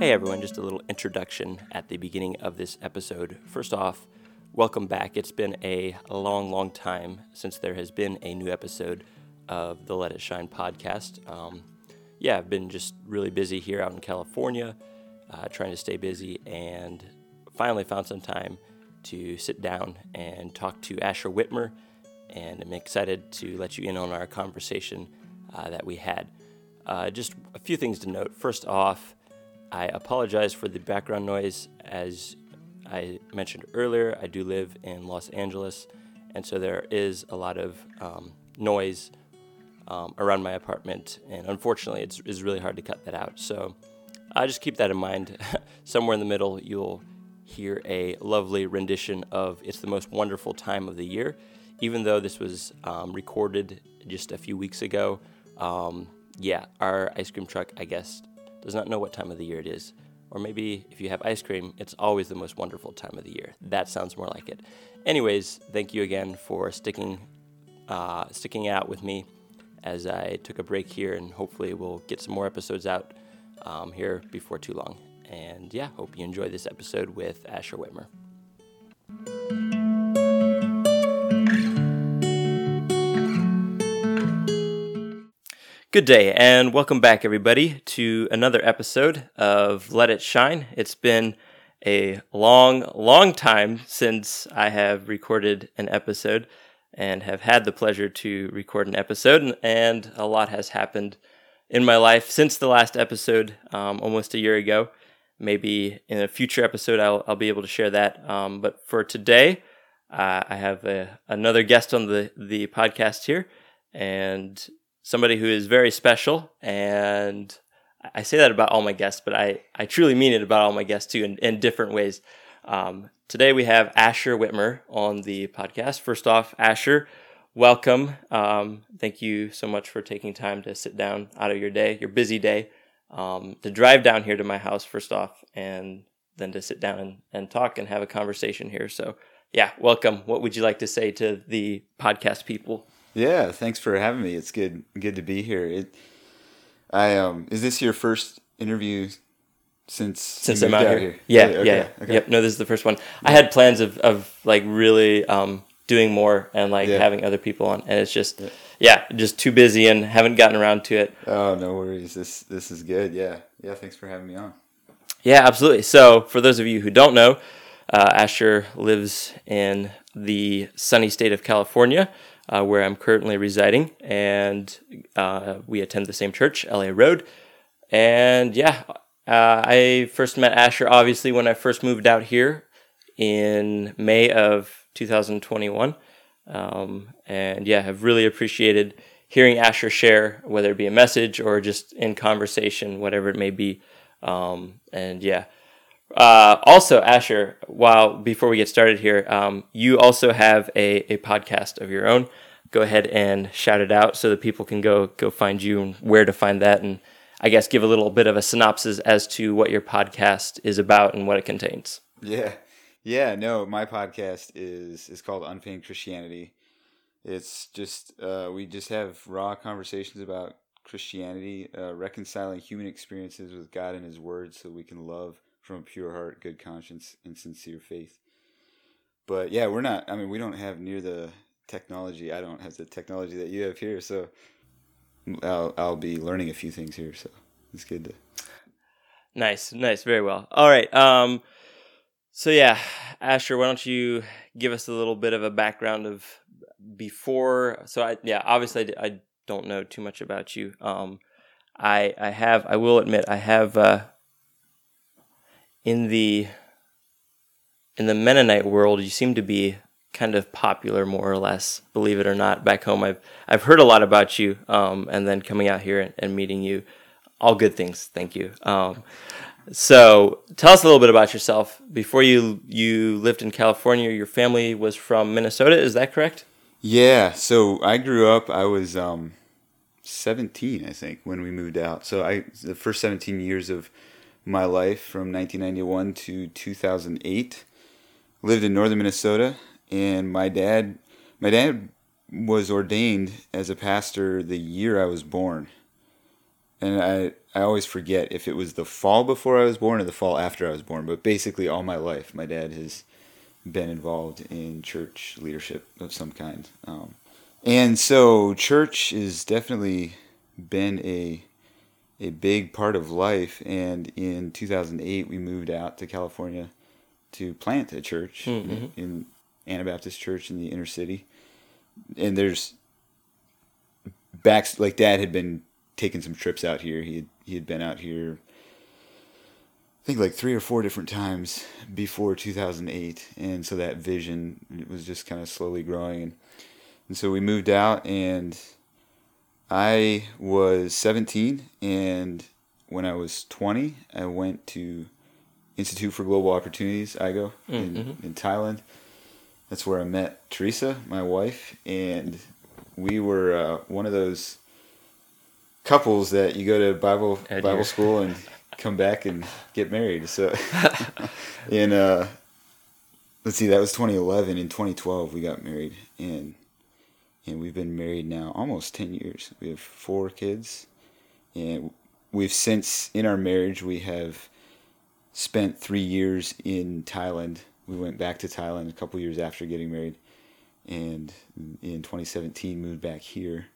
Hey everyone, just a little introduction at the beginning of this episode. First off, welcome back. It's been a long, long time since there has been a new episode of the Let It Shine podcast. Um, yeah, I've been just really busy here out in California, uh, trying to stay busy, and finally found some time to sit down and talk to Asher Whitmer. And I'm excited to let you in on our conversation uh, that we had. Uh, just a few things to note. First off, I apologize for the background noise. As I mentioned earlier, I do live in Los Angeles, and so there is a lot of um, noise um, around my apartment, and unfortunately, it's, it's really hard to cut that out. So I just keep that in mind. Somewhere in the middle, you'll hear a lovely rendition of It's the Most Wonderful Time of the Year. Even though this was um, recorded just a few weeks ago, um, yeah, our ice cream truck, I guess, does not know what time of the year it is. Or maybe if you have ice cream, it's always the most wonderful time of the year. That sounds more like it. Anyways, thank you again for sticking uh, sticking out with me as I took a break here, and hopefully we'll get some more episodes out um, here before too long. And yeah, hope you enjoy this episode with Asher Whitmer. Good day, and welcome back, everybody, to another episode of Let It Shine. It's been a long, long time since I have recorded an episode and have had the pleasure to record an episode, and a lot has happened in my life since the last episode, um, almost a year ago. Maybe in a future episode, I'll, I'll be able to share that. Um, but for today, uh, I have a, another guest on the, the podcast here, and somebody who is very special. And I say that about all my guests, but I, I truly mean it about all my guests too in, in different ways. Um, today we have Asher Whitmer on the podcast. First off, Asher, welcome. Um, thank you so much for taking time to sit down out of your day, your busy day, um, to drive down here to my house, first off, and then to sit down and, and talk and have a conversation here. So, yeah, welcome. What would you like to say to the podcast people? Yeah, thanks for having me. It's good good to be here. It I um is this your first interview since since I'm out, here? here? Yeah, okay, yeah, okay. Yep. No, this is the first one. Yeah. I had plans of of like really um doing more and like yeah. having other people on and it's just yeah. yeah. just too busy and haven't gotten around to it. Oh, no worries. This this is good. Yeah. Yeah, thanks for having me on. Yeah, absolutely. So, for those of you who don't know, uh, Asher lives in the sunny state of California uh, where I'm currently residing, and uh, we attend the same church, LA Road. And yeah, uh, I first met Asher obviously when I first moved out here in May of 2021. Um, and yeah, have really appreciated hearing Asher share, whether it be a message or just in conversation, whatever it may be. Um, and yeah. Uh, also, Asher, while before we get started here, um, you also have a, a podcast of your own go ahead and shout it out so that people can go go find you and where to find that and I guess give a little bit of a synopsis as to what your podcast is about and what it contains. Yeah. Yeah, no, my podcast is is called Unfeigned Christianity. It's just uh, we just have raw conversations about Christianity, uh, reconciling human experiences with God and His Word, so we can love from a pure heart, good conscience, and sincere faith. But yeah, we're not. I mean, we don't have near the technology. I don't have the technology that you have here, so I'll I'll be learning a few things here. So it's good to. Nice, nice, very well. All right. Um, so yeah, Asher, why don't you give us a little bit of a background of before? So I yeah, obviously I, I don't know too much about you. Um, I I have I will admit I have uh, in the in the Mennonite world, you seem to be kind of popular more or less believe it or not. Back home i've i've heard a lot about you um, and then coming out here and, and, meeting you. All good things thank you. Um, so tell us a little bit about yourself. Before you you lived in california your family was from minnesota is that correct? Yeah so i grew up i was um, 17 i think when we moved out. So i the first 17 years of my life from 1991 to 2008 lived in northern minnesota and my dad my dad was ordained as a pastor the year I was born. and I I always forget if it was the fall before I was born or the fall after I was born. But basically, all my life, my dad has been involved in church leadership of some kind, um, and so church has definitely been a a big part of life. And in 2008, we moved out to California to plant a church Mm-hmm. in, Anabaptist Church in the inner city. And there's back like Dad had been taking some trips out here. He had, he had been out here. I think like three or four different times before 2008, and so that vision was just kind of slowly growing, and and so we moved out, and I was 17, and when I was 20, I went to Institute for Global Opportunities, IGO, in, in Thailand. That's where I met Teresa, my wife, and we were uh, one of those couples that you go to Bible Bible school and come back and get married. So, in uh, let's see, that was 2011. In 2012, we got married, and and we've been married now almost 10 years. We have four kids, and we've since in our marriage we have spent three years in Thailand. We went back to Thailand a couple years after getting married, and in 2017 moved back here,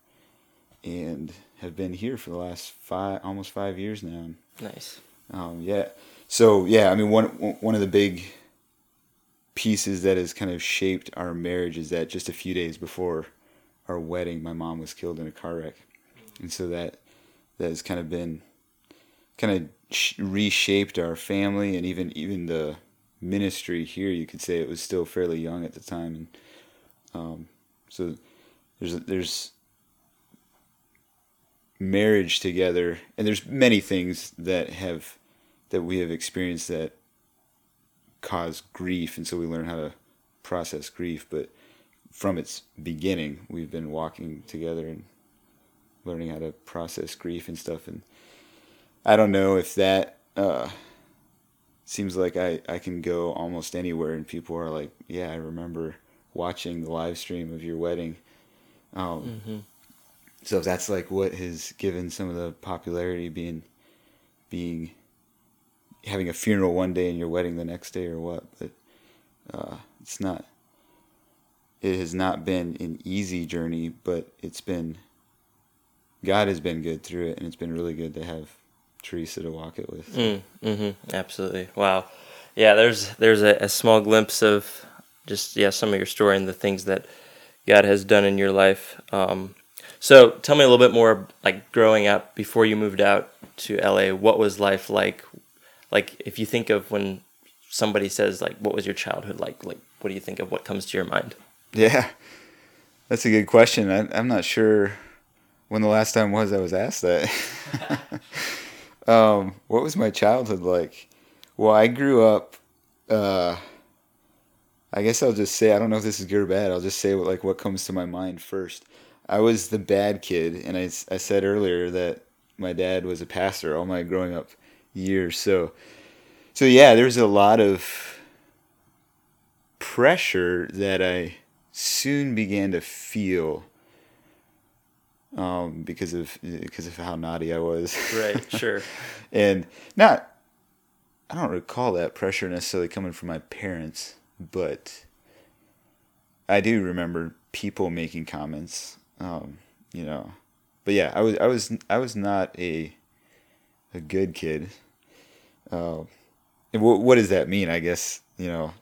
and have been here for the last five, almost five years now. Nice. Um, yeah. So yeah, I mean one one of the big pieces that has kind of shaped our marriage is that just a few days before our wedding, my mom was killed in a car wreck, and so that that has kind of been kind of reshaped our family and even even the ministry here. You could say it was still fairly young at the time, and um, so there's there's marriage together and there's many things that have that we have experienced that cause grief and so we learn how to process grief but from its beginning we've been walking together and learning how to process grief and stuff and i don't know if that uh seems like i i can go almost anywhere and people are like yeah i remember watching the live stream of your wedding um Mm-hmm. so that's like what has given some of the popularity being being having a funeral one day and your wedding the next day or what but uh, it's not it has not been an easy journey but it's been god has been good through it and it's been really good to have teresa to walk it with Mm, mm-hmm. Absolutely. Wow. Yeah, there's there's a, a small glimpse of just yeah some of your story and the things that God has done in your life. Um, so tell me a little bit more like growing up before you moved out to LA. What was life like? Like if you think of when somebody says like what was your childhood like? Like what do you think of? What comes to your mind? Yeah. That's a good question. I, i'm not sure when the last time was i was asked that. Um, what was my childhood like? Well i grew up uh, i guess i'll just say i don't know if this is good or bad i'll just say what, like what comes to my mind first. I was the bad kid and i, I said earlier that my dad was a pastor all my growing up years. So so yeah there's a lot of pressure that i soon began to feel um, because of because of how naughty I was. Right. Sure. and not I don't recall that pressure necessarily coming from my parents, but I do remember people making comments. Um, you know, but yeah, I was I was I was not a a good kid. Uh, and what what does that mean? I guess you know,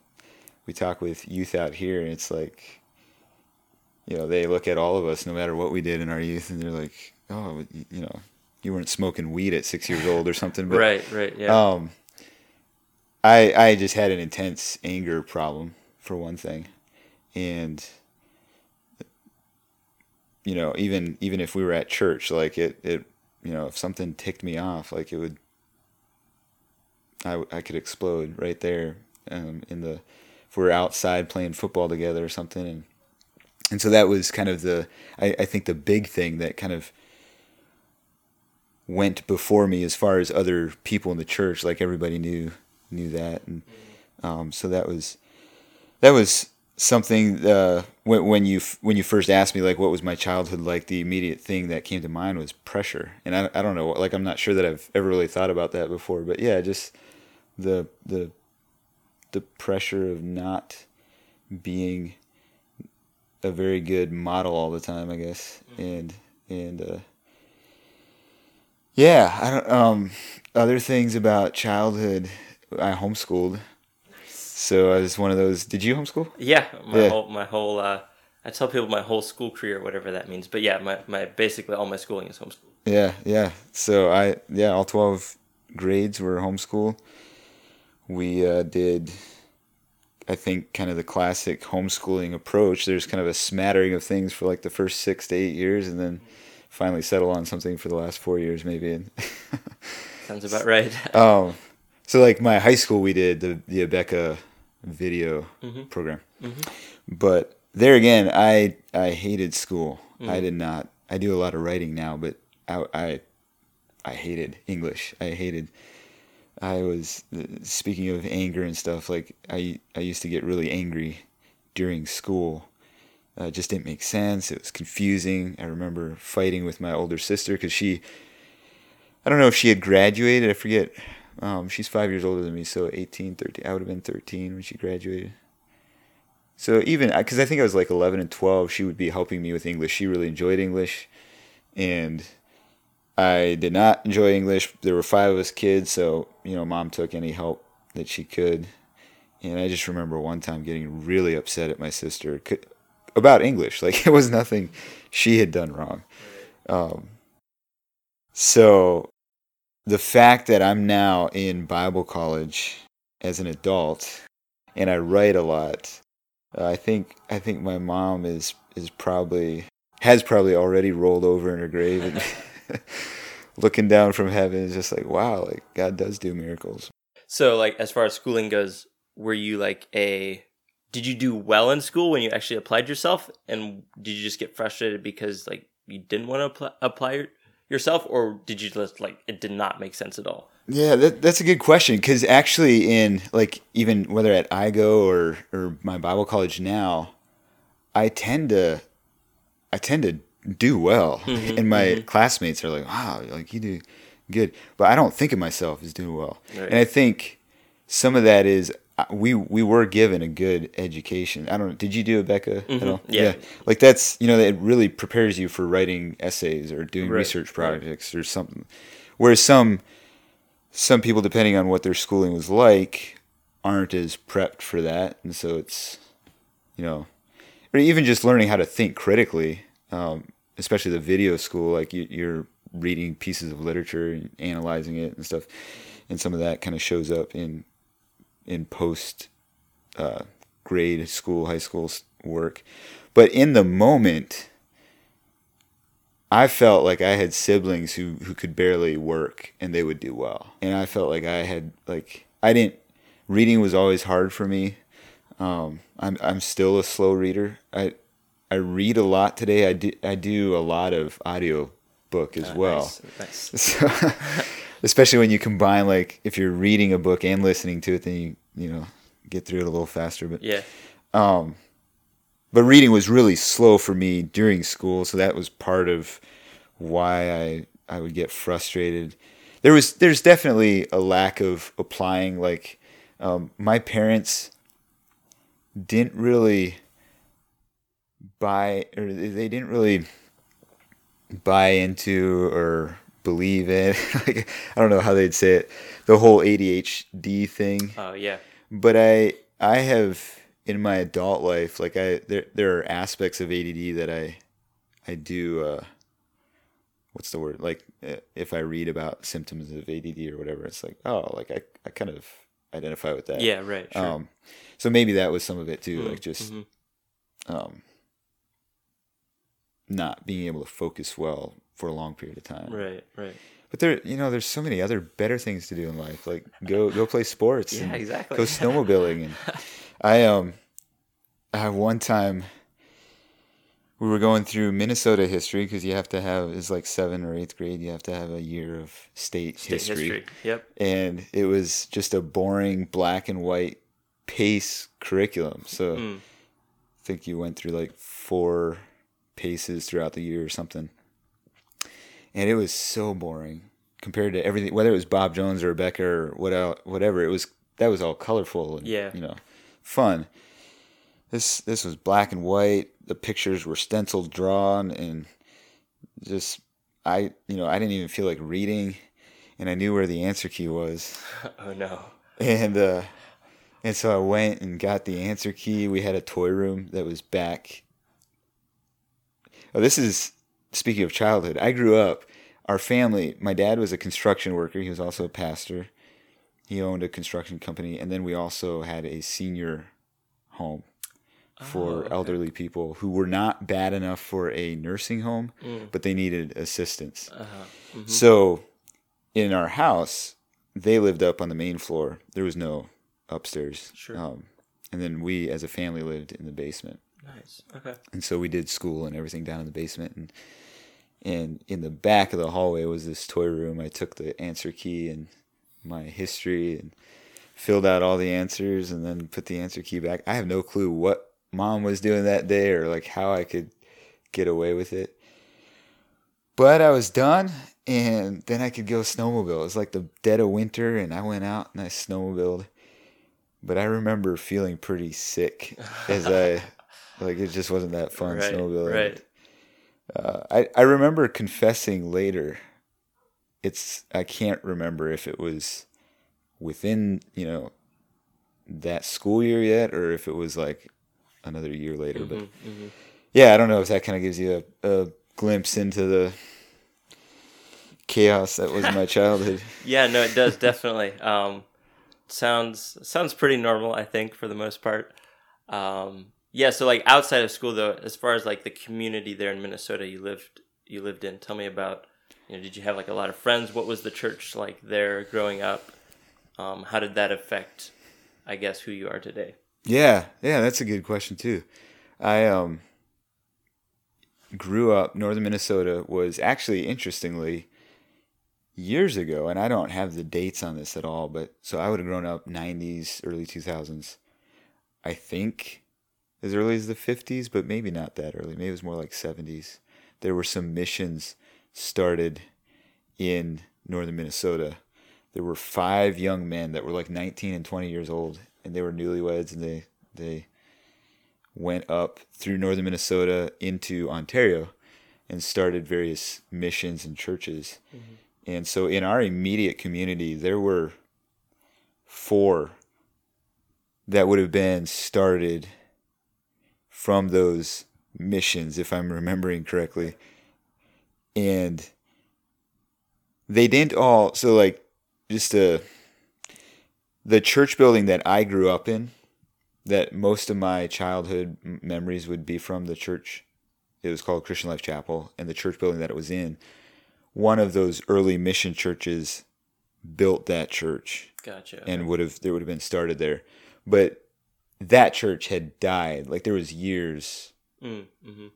we talk with youth out here, and it's like, you know, they look at all of us, no matter what we did in our youth, and they're like, oh, you know, you weren't smoking weed at six years old or something. But right. Right. Yeah. um, I I just had an intense anger problem for one thing, and you know even even if we were at church, like it it you know if something ticked me off, like it would I I could explode right there um, in the if we we're outside playing football together or something and and so that was kind of the I, I think the big thing that kind of went before me as far as other people in the church like everybody knew knew that. And um, so that was that was something uh, when when you when you first asked me like what was my childhood like, the immediate thing that came to mind was pressure, and I, I don't know like I'm not sure that I've ever really thought about that before, but yeah, just the the the pressure of not being a very good model all the time, I guess, and and uh, yeah, I don't um other things about childhood. I homeschooled, so I was one of those. Did you homeschool? Yeah, my Yeah. whole my whole uh, I tell people my whole school career, whatever that means. But yeah, my, my basically all my schooling is homeschool. Yeah, yeah. So I yeah, all twelve grades were homeschool. We uh, did, I think, kind of the classic homeschooling approach. There's kind of a smattering of things for like the first six to eight years, and then finally settle on something for the last four years, maybe. And Sounds about right. um, so like my high school, we did the the Abeka video mm-hmm. program, mm-hmm. but there again, I I hated school. Mm. I did not. I do a lot of writing now, but I I, I hated English. I hated. I was speaking of anger and stuff. Like I I used to get really angry during school. Uh, it just didn't make sense. It was confusing. I remember fighting with my older sister because she. I don't know if she had graduated. I forget. Um, she's five years older than me, so 18, 13. I would have been 13 when she graduated. So even because I think I was like 11 and 12, she would be helping me with English. She really enjoyed English, and I did not enjoy English. There were five of us kids, so you know, mom took any help that she could. And I just remember one time getting really upset at my sister about English. Like it was nothing she had done wrong. Um, so the fact that I'm now in Bible college as an adult and I write a lot, uh, I think I think my mom is is probably has probably already rolled over in her grave and looking down from heaven is just like wow, like God does do miracles. So like as far as schooling goes, were you like a did you do well in school when you actually applied yourself and did you just get frustrated because like you didn't want to apply, apply yourself or did you just like it did not make sense at all? Yeah, that, that's a good question because actually, in like even whether at IGO or or my Bible college now, I tend to, I tend to do well, mm-hmm. and my mm-hmm. classmates are like, "Wow, like you do good," but I don't think of myself as doing well, Right. and I think some of that is uh, we we were given a good education. I don't know. Did you do Abeka at mm-hmm. all? Yeah. like that's you know it really prepares you for writing essays or doing Right, research right. projects or something. Whereas some some people, depending on what their schooling was like, aren't as prepped for that, and so it's you know, or even just learning how to think critically, um, especially the video school, like you, you're reading pieces of literature and analyzing it and stuff, and some of that kind of shows up in in post uh, grade school, high school work, but in the moment. I felt like I had siblings who, who could barely work and they would do well. And I felt like I had like I didn't reading was always hard for me. Um, I'm I'm still a slow reader. I I read a lot today. I do I do a lot of audio book as Uh, well. nice, nice. So, especially when you combine like if you're reading a book and listening to it, then you you know get through it a little faster. But Yeah. um, but reading was really slow for me during school, so that was part of why I I would get frustrated. There was there's definitely a lack of applying. Like um, my parents didn't really buy or they didn't really buy into or believe in. like, I don't know how they'd say it. The whole ADHD thing Oh yeah. but I I have in my adult life like I there there are aspects of ADD that I I do uh what's the word like uh, if I read about symptoms of ADD or whatever it's like oh like I I kind of identify with that Yeah, right. Sure. um so maybe that was some of it too like just mhm. um not being able to focus well for a long period of time Right, right. but there you know there's so many other better things to do in life like go go play sports Yeah, and exactly. go snowmobiling and I um I one time we were going through Minnesota history because you have to have it's like seventh or eighth grade you have to have a year of state, State history. history. Yep. and it was just a boring black and white pace curriculum so Mm. think you went through like four paces throughout the year or something. And it was so boring compared to everything, whether it was Bob Jones or Abeka or what whatever. It was that was all colorful and Yeah. you know fun. This this was black and white. The pictures were stenciled, drawn, and just I you know I didn't even feel like reading, and I knew where the answer key was oh no. and uh and so I went and got the answer key. We had a toy room that was back. Oh, this is speaking of childhood. I grew up. Our family. My dad was a construction worker. He was also a pastor. He owned a construction company, and then we also had a senior home for Oh, okay. elderly people who were not bad enough for a nursing home, Mm. but they needed assistance. Uh-huh. Mhm. So, in our house, they lived up on the main floor. There was no upstairs. Sure. Um, and then we, as a family, lived in the basement. Nice. Okay. And so we did school and everything down in the basement. And and in the back of the hallway was this toy room. I took the answer key and my history and filled out all the answers and then put the answer key back. I have no clue what mom was doing that day or like how I could get away with it. But I was done and then I could go snowmobile. It was like the dead of winter and I went out and I snowmobiled. But I remember feeling pretty sick as I like it just wasn't that fun Right, snowmobiling. right. Uh, I I remember confessing later. It's I can't remember if it was within you know that school year yet or if it was like another year later. But Mhm, mhm. yeah, I don't know if that kind of gives you a, a glimpse into the chaos that was my childhood. Yeah, no, it does definitely. Um, sounds sounds pretty normal, I think, for the most part. Um, yeah, so like outside of school, though, as far as like the community there in Minnesota you lived you lived in, tell me about. You know, did you have like a lot of friends? What was the church like there growing up? Um, how did that affect, I guess, who you are today? Yeah, yeah, that's a good question too. I um grew up northern Minnesota was actually interestingly years ago and I don't have the dates on this at all, but so I would have grown up 90s, early 2000s. I think as early as the 50s, but maybe not that early. Maybe it was more like 70s. There were some missions started in northern Minnesota. There were five young men that were like 19 and 20 years old, and they were newlyweds, and they they went up through northern Minnesota into Ontario and started various missions and churches. Mm-hmm. And so in our immediate community, there were four that would have been started from those missions, if I'm remembering correctly. And they didn't all, so like, just a, the church building that I grew up in, that most of my childhood memories would be from the church. It was called Christian Life Chapel, and the church building that it was in, one of those early mission churches built that church Gotcha. and would have there would have been started there but that church had died. Like there was years mm, hmm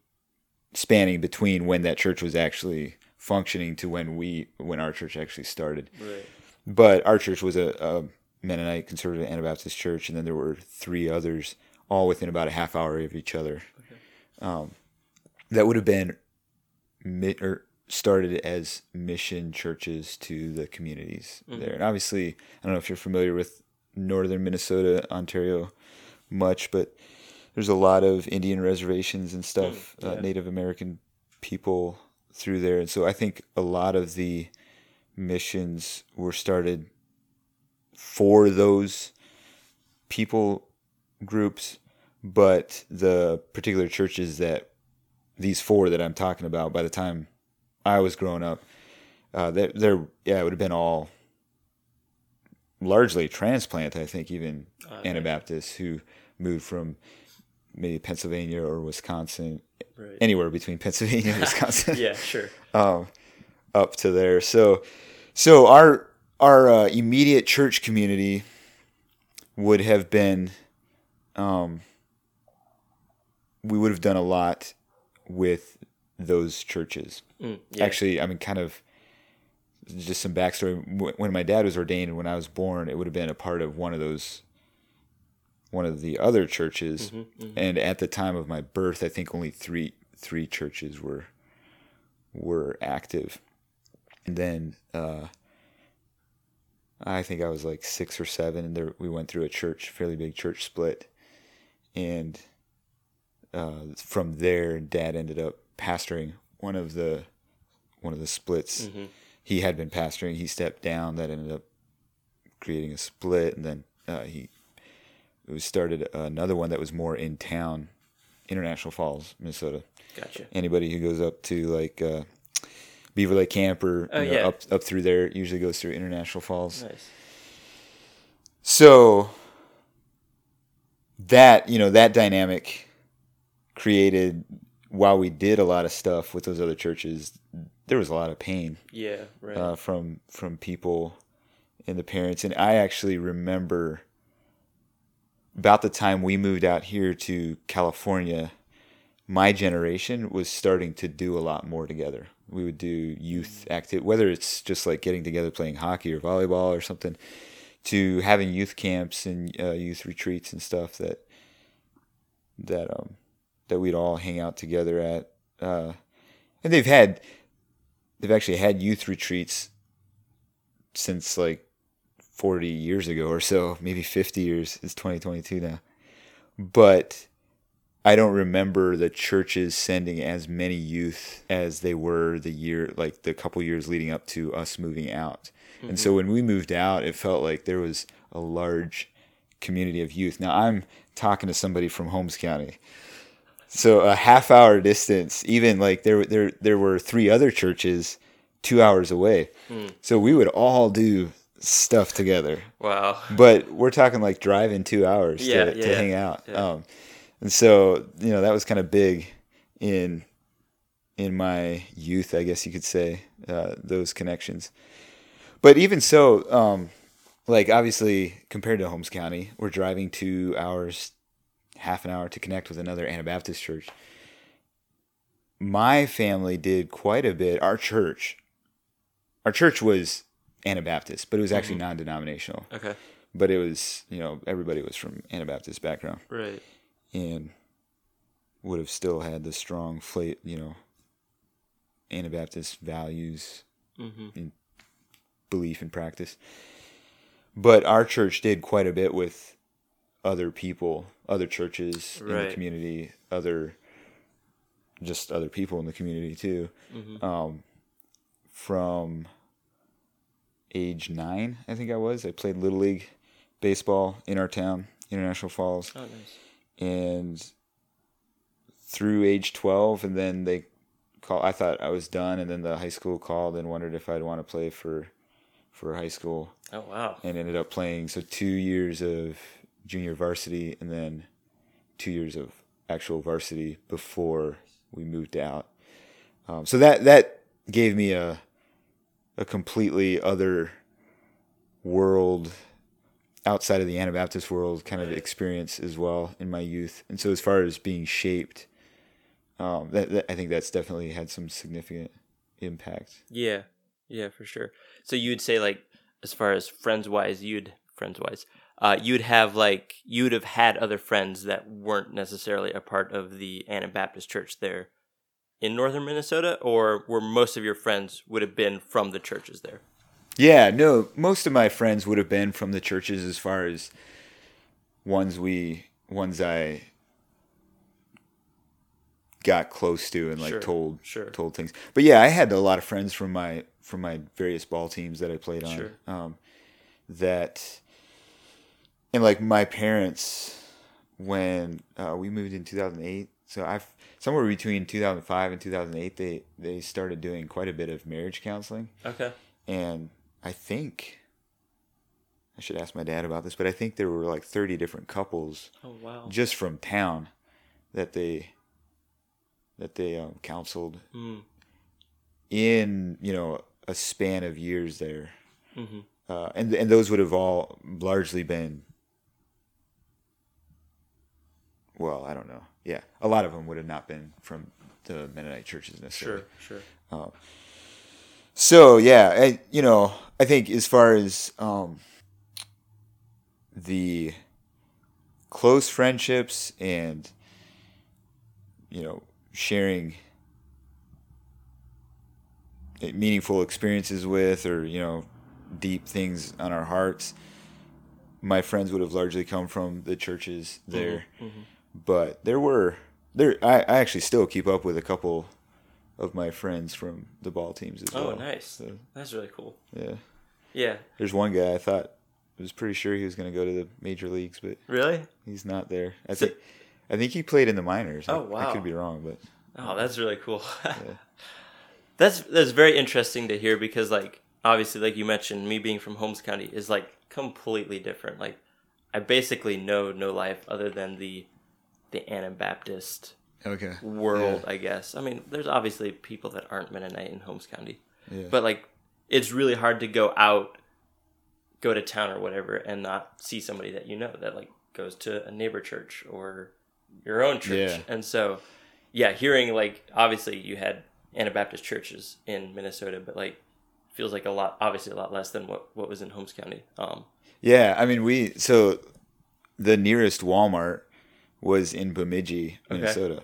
spanning between when that church was actually functioning to when we when our church actually started. Right. but our church was a, a mennonite conservative anabaptist church and then there were three others all within about a half hour of each other. Um, that would have been mi- or started as mission churches to the communities there. And obviously i don't know if you're familiar with northern minnesota ontario much but there's a lot of indian reservations and stuff Mm, yeah. uh, native american people through there and so i think a lot of the missions were started for those people groups but the particular churches that these four that i'm talking about by the time i was growing up uh, they're, they're yeah it would have been all largely transplant i think even Uh, anabaptists who moved from maybe pennsylvania or wisconsin Right. anywhere between pennsylvania and wisconsin yeah, sure. um, up to there. So, so our our uh, immediate church community would have been, um, we would have done a lot with those churches. Mm, yeah. Actually, I mean, kind of just some backstory. When my dad was ordained, when I was born, it would have been a part of one of those one of the other churches, Mm-hmm, and at the time of my birth, I think only three three churches were were active, and then uh, I think I was like six or seven, and there we went through a church, fairly big church split, and uh, from there, Dad ended up pastoring one of the one of the splits. Mm-hmm. He had been pastoring. He stepped down. That ended up creating a split, and then uh, he it was started another one that was more in town, International Falls, Minnesota. Gotcha. Anybody who goes up to like uh, Beaver Lake Camp or Oh, you know, yeah. up up through there usually goes through International Falls. Nice. So that you know that dynamic created while we did a lot of stuff with those other churches, there was a lot of pain Yeah. Right. uh, from from people and the parents. And I actually remember about the time we moved out here to California, my generation was starting to do a lot more together. We would do youth activity, whether it's just like getting together playing hockey or volleyball or something, to having youth camps and uh, youth retreats and stuff that that um that we'd all hang out together at. Uh, and they've had they've actually had youth retreats since like 40 years ago or so, maybe 50 years. It's 2022 now. But I don't remember the churches sending as many youth as they were the year, like the couple years leading up to us moving out. And so mm-hmm. when we moved out, it felt like there was a large community of youth. Now I'm talking to somebody from Holmes County. So a half hour distance, even like there there there were three other churches two hours away. So we would all do stuff together. Wow. But we're talking like driving two hours Yeah, to, yeah, to hang out. yeah. Um, and so, you know, that was kind of big in in my youth, I guess you could say, uh, those connections. But even so, um, like obviously compared to Holmes County, we're driving two hours, half an hour to connect with another Anabaptist church. My family did quite a bit. Our church, our church was Anabaptist, but it was actually non-denominational. Okay. But it was, you know, everybody was from Anabaptist background Right. and would have still had the strong, fla- you know, Anabaptist values Mm-hmm. belief and practice. But our church did quite a bit with other people, other churches in the community, other just other people in the community too. Mm-hmm. Um, from age nine, I think I was. I played little league baseball in our town, International Falls, Oh, nice. and through age twelve, and then they call. I thought I was done, and then the high school called and wondered if I'd want to play for for high school, Oh, wow. and ended up playing. So two years of junior varsity, and then two years of actual varsity before we moved out. Um, so that that gave me a a completely other world outside of the Anabaptist world kind of experience as well in my youth. And so as far as being shaped, um, that, that I think that's definitely had some significant impact. Yeah. Yeah, for sure. So you would say like as far as friends wise, you'd friends wise, uh, you'd have like you would have had other friends that weren't necessarily a part of the Anabaptist church there in northern Minnesota, or were most of your friends would have been from the churches there? Yeah, no, most of my friends would have been from the churches as far as ones we ones I got close to and like Sure, told sure. told things. But yeah, I had a lot of friends from my from my various ball teams that I played on. Sure. Um, that and like my parents when uh, we moved in 2008 so i've somewhere between 2005 and 2008 they they started doing quite a bit of marriage counseling Okay. and I think I should ask my dad about this, but I think there were like 30 different couples Oh wow. just from town that they that they um, counseled Mm. in you know a span of years there, hmm uh, and and those would have all largely been well, I don't know, yeah, a lot of them would have not been from the Mennonite churches necessarily. Sure. Sure. So yeah, I, you know, I think as far as um, the close friendships and you know sharing meaningful experiences with or you know deep things on our hearts my friends would have largely come from the churches there Mm-hmm. But there were there I, I actually still keep up with a couple of my friends from the ball teams as Oh, well Oh, nice. So, That's really cool. yeah Yeah. there's one guy i thought I was pretty sure he was going to go to the major leagues but Really? he's not there i think i think he played in the minors I- Oh, i wow. could be wrong but Oh, that's really cool. that's that's very interesting to hear because like obviously like you mentioned me being from Holmes County is like completely different. Like I basically know no life other than the the Anabaptist okay world, I guess. I mean, there's obviously people that aren't Mennonite in Holmes County. Yeah. But like it's really hard to go out go to town or whatever and not see somebody that you know that like goes to a neighbor church or your own church. Yeah. And so yeah, hearing like obviously you had Anabaptist churches in Minnesota, but like feels like a lot obviously a lot less than what what was in Holmes County. Um Yeah, I mean we so the nearest Walmart was in Bemidji, Minnesota.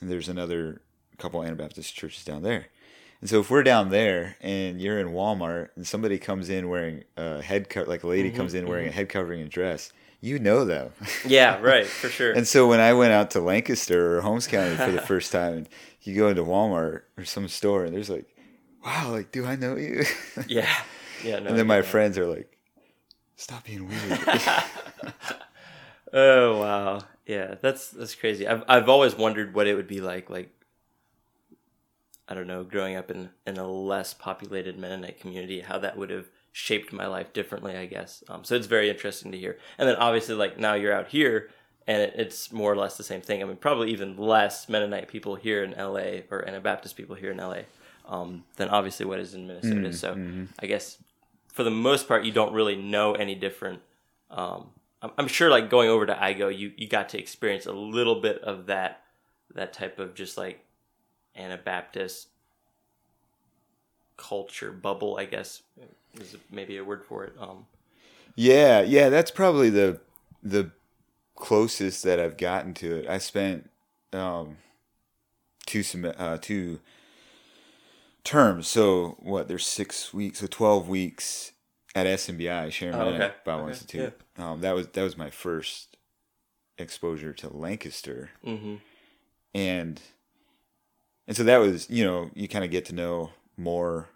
And there's another couple Anabaptist churches down there. And so if we're down there and you're in Walmart and somebody comes in wearing a head cover like a lady mm-hmm, comes in mm-hmm. wearing a head covering and dress, you know them. yeah, right, for sure. and so when I went out to Lancaster or Holmes County for the first time and you go into Walmart or some store and there's like, Wow, like do I know you? yeah. Yeah, no. and then my friends are like, Stop being weird. Oh wow, yeah, that's that's crazy. I've I've always wondered what it would be like, like I don't know, growing up in in a less populated Mennonite community, how that would have shaped my life differently, I guess. Um, so it's very interesting to hear. And then obviously, like now you're out here, and it, it's more or less the same thing. I mean, probably even less Mennonite people here in LA or Anabaptist people here in LA um, than obviously what is in Minnesota. so I guess for the most part, you don't really know any different. Um, I'm, sure, like going over to IGO, you you got to experience a little bit of that that type of just like Anabaptist culture bubble. I guess is maybe a word for it. Um, Yeah, yeah, that's probably the the closest that I've gotten to it. I spent um, two uh, two terms. So what? There's six weeks, so twelve weeks at SMBI, Sharon Oh, okay. Bible Okay, Institute. Um, that was that was my first exposure to Lancaster, mhm. and and so that was you know you kind of get to know more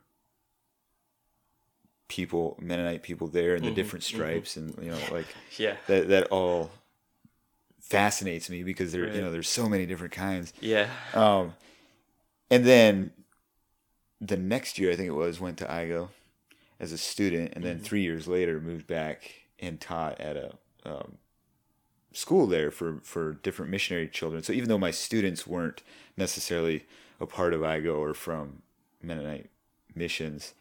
people Mennonite people there and the Mhm, different stripes and you know like Yeah, that that all fascinates me because there Right. you know there's so many different kinds. Yeah, um and then the next year I think it was went to IGO as a student and then Mhm. 3 years later moved back and taught at a um, school there for for different missionary children so even though my students weren't necessarily a part of IGO or from Mennonite missions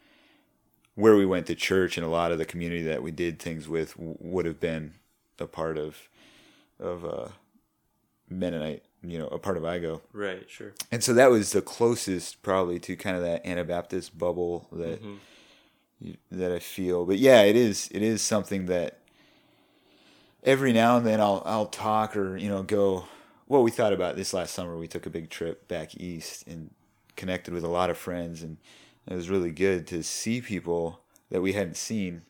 where we went to church and a lot of the community that we did things with would have been a part of of uh, Mennonite, you know, a part of IGO. right, sure. And so that was the closest probably to kind of that Anabaptist bubble that Mhm. That I feel. But yeah, it is it is something that every now and then I'll I'll talk or you know go. Well, we thought about this last summer. We took a big trip back east and connected with a lot of friends, and it was really good to see people that we hadn't seen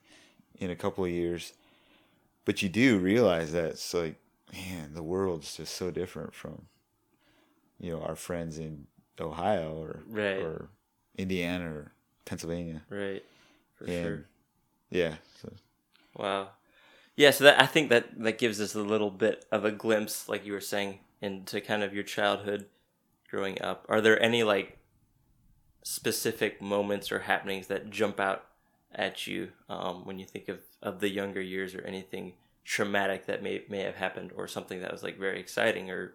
in a couple of years. But you do realize that it's like, man, the world's just so different from, you know, our friends in Ohio or Right. or Indiana or Pennsylvania. Right, for and sure. yeah, so Wow. Yeah, so that I think that that gives us a little bit of a glimpse, like you were saying, into kind of your childhood growing up. Are there any like specific moments or happenings that jump out at you um, when you think of, of the younger years or anything traumatic that may may have happened or something that was like very exciting or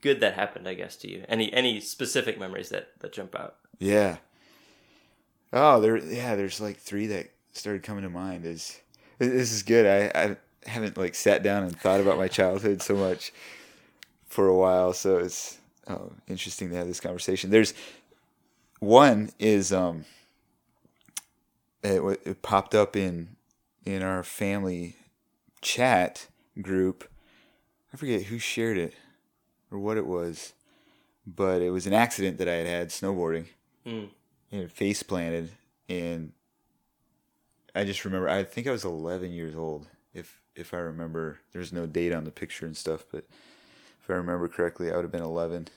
good that happened, I guess, to you? Any any specific memories that, that jump out? yeah. Oh, there yeah, there's like three that started coming to mind. Is this is good. I I haven't like sat down and thought about my childhood so much for a while, so it's oh, interesting to have this conversation. There's one is um it, it popped up in in our family chat group I forget who shared it or what it was, but it was an accident that I had had snowboarding Mm. And face planted and I just remember I think I was 11 years old if if I remember. There's no date on the picture and stuff but if I remember correctly I would have been 11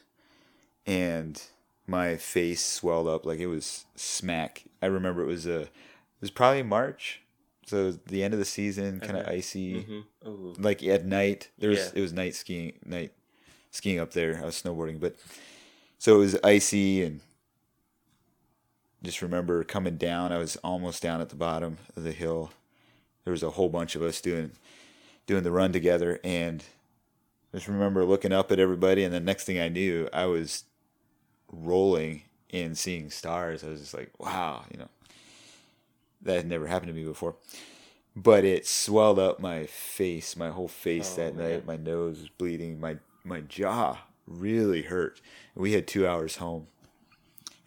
and my face swelled up like it was smack. I remember it was a it was probably March. So the end of the season kind of icy. Mm-hmm. Like at night. There was Yeah. it was night skiing night skiing up there. I was snowboarding but so it was icy and just remember coming down i was almost down at the bottom of the hill there was a whole bunch of us doing doing the run together and just remember looking up at everybody and the next thing i knew i was rolling and seeing stars i was just like wow you know that had never happened to me before but it swelled up my face, my whole face Oh, that man. night. My nose was bleeding. My my jaw really hurt. We had two hours home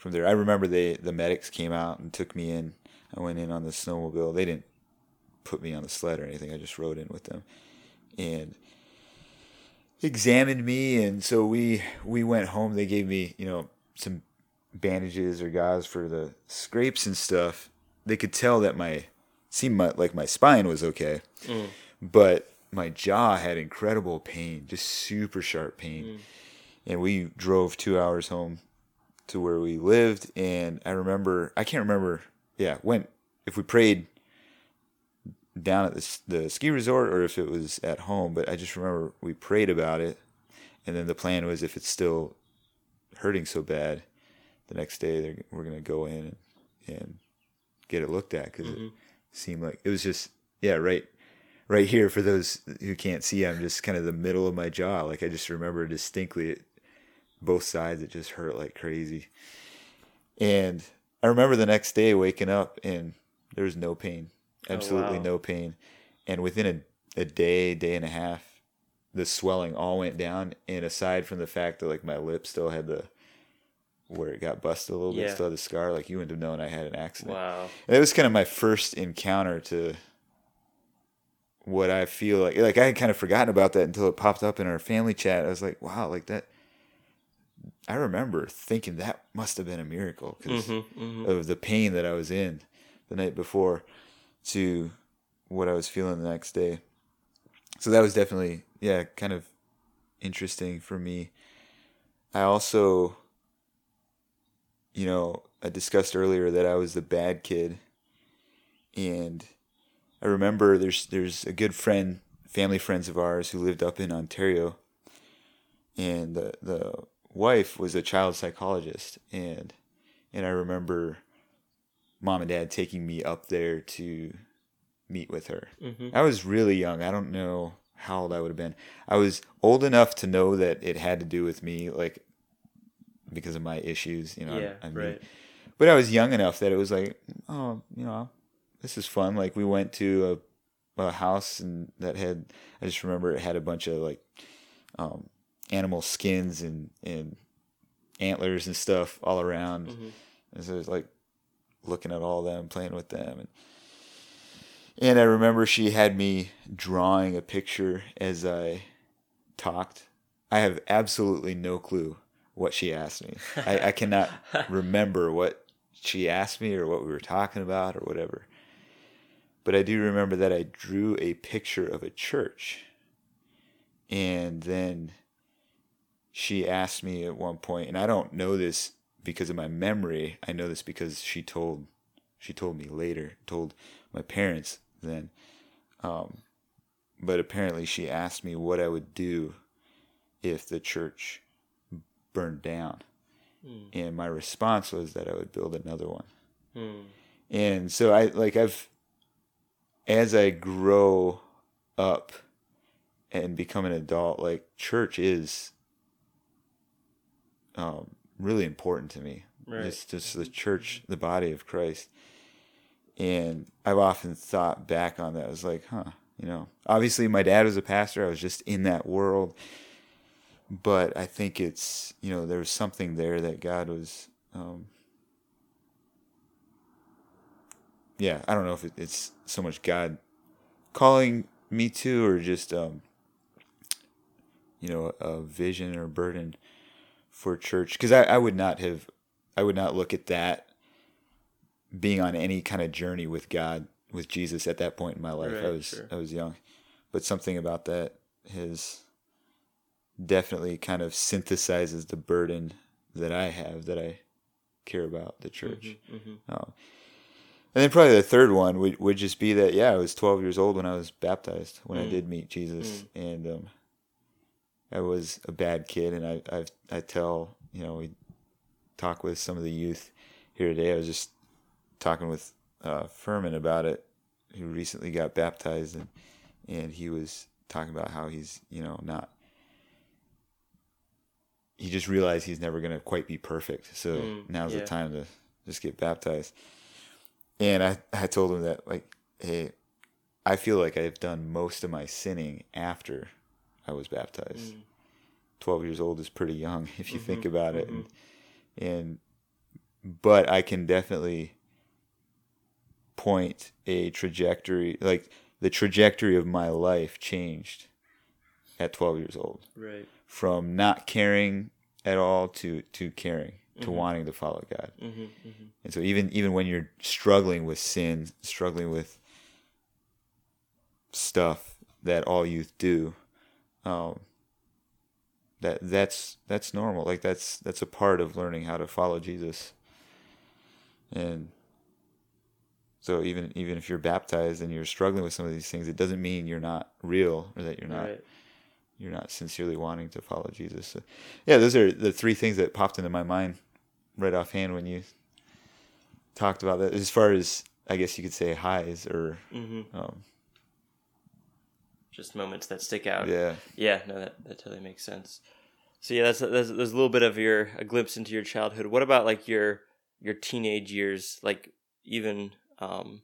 from there. I remember they the medics came out and took me in. I went in on the snowmobile. They didn't put me on the sled or anything. I just rode in with them and examined me. And so we we went home. They gave me you know some bandages or gauze for the scrapes and stuff. They could tell that my seemed my, like my spine was okay, Mm. but my jaw had incredible pain, just super sharp pain. And we drove two hours home to where we lived, and I remember I can't remember. Yeah, when if we prayed down at the the ski resort or if it was at home, but I just remember we prayed about it, and then the plan was if it's still hurting so bad, the next day we're gonna go in and, and get it looked at because Mhm. it seemed like it was just yeah right right here for those who can't see i'm just kind of the middle of my jaw like i just remember distinctly it, both sides it just hurt like crazy and i remember the next day waking up and there was no pain oh, absolutely wow. no pain and within a, a day day and a half the swelling all went down and aside from the fact that like my lip still had the where it got busted a little bit Yeah. still had the scar like you wouldn't have known i had an accident Wow. and it was kind of my first encounter to what I feel like. Like I had kind of forgotten about that until it popped up in our family chat. I was like, wow, like that. I remember thinking that must have been a miracle because Mm-hmm. Mm-hmm. of the pain that I was in the night before to what I was feeling the next day. So that was definitely, yeah, kind of interesting for me. I also, you know, I discussed earlier that I was the bad kid. And I remember there's there's a good friend, family friends of ours who lived up in Ontario. And the the wife was a child psychologist and and I remember mom and dad taking me up there to meet with her. Mm-hmm. I was really young. I don't know how old I would have been. I was old enough to know that it had to do with me, like because of my issues. You know, Yeah. I mean, right. but I was young enough that it was like, oh, you know, this is fun. Like we went to a, a house and that had, I just remember it had a bunch of like um, animal skins and and antlers and stuff all around. Mhm. And so it's like looking at all them, playing with them, and and I remember she had me drawing a picture as I talked. I have absolutely no clue what she asked me. I, I cannot remember what she asked me or what we were talking about or whatever. But I do remember that I drew a picture of a church. And then she asked me at one point, and I don't know this because of my memory. I know this because she told she told me later, told my parents then. Um, but apparently she asked me what I would do if the church burned down. Mm. And my response was that I would build another one. Mm. And so I like I've as I grow up and become an adult, like church is um, really important to me. Right. It's just the church, the body of Christ. And I've often thought back on that. I was like, huh, you know, obviously my dad was a pastor. I was just in that world. But I think it's, you know, there was something there that God was, um, yeah, I don't know if it, it's so much God calling me to or just, um, you know a vision or burden for church because I, I would not have I would not look at that being on any kind of journey with God with Jesus at that point in my life. Right, I was sure. I was young, but something about that has definitely kind of synthesizes the burden that I have that I care about the church. Mhm. Um, and then probably the third one would, would just be that yeah I was 12 years old when I was baptized when I Mm. did meet Jesus and um, I was a bad kid and I I I tell you know we talk with some of the youth here today. I was just talking with uh, Furman about it, who recently got baptized, and and he was talking about how he's you know not. He just realized he's never gonna quite be perfect, so Mm, now's yeah. the time to just get baptized. And I I told him that like, hey, I feel like I've done most of my sinning after I was baptized. Mm. 12 years old is pretty young if you think Mhm, about it mhm. and, and but i can definitely point a trajectory like the trajectory of my life changed at 12 years old Right. from not caring at all to to caring to Mhm. wanting to follow god hmm hmm and so even even when you're struggling with sin struggling with stuff that all youth do um that that's that's normal. Like that's that's a part of learning how to follow jesus. And so even even if you're baptized and you're struggling with some of these things it doesn't mean you're not real or that you're not Right. you're not sincerely wanting to follow jesus. So, yeah those are the three things that popped into my mind right offhand when you talked about that. As far as i guess you could say highs or hmm um, Just moments that stick out. yeah Yeah, no, that, that totally makes sense. So yeah, that's, that's there's a little bit of your a glimpse into your childhood. What about like your your teenage years, like even um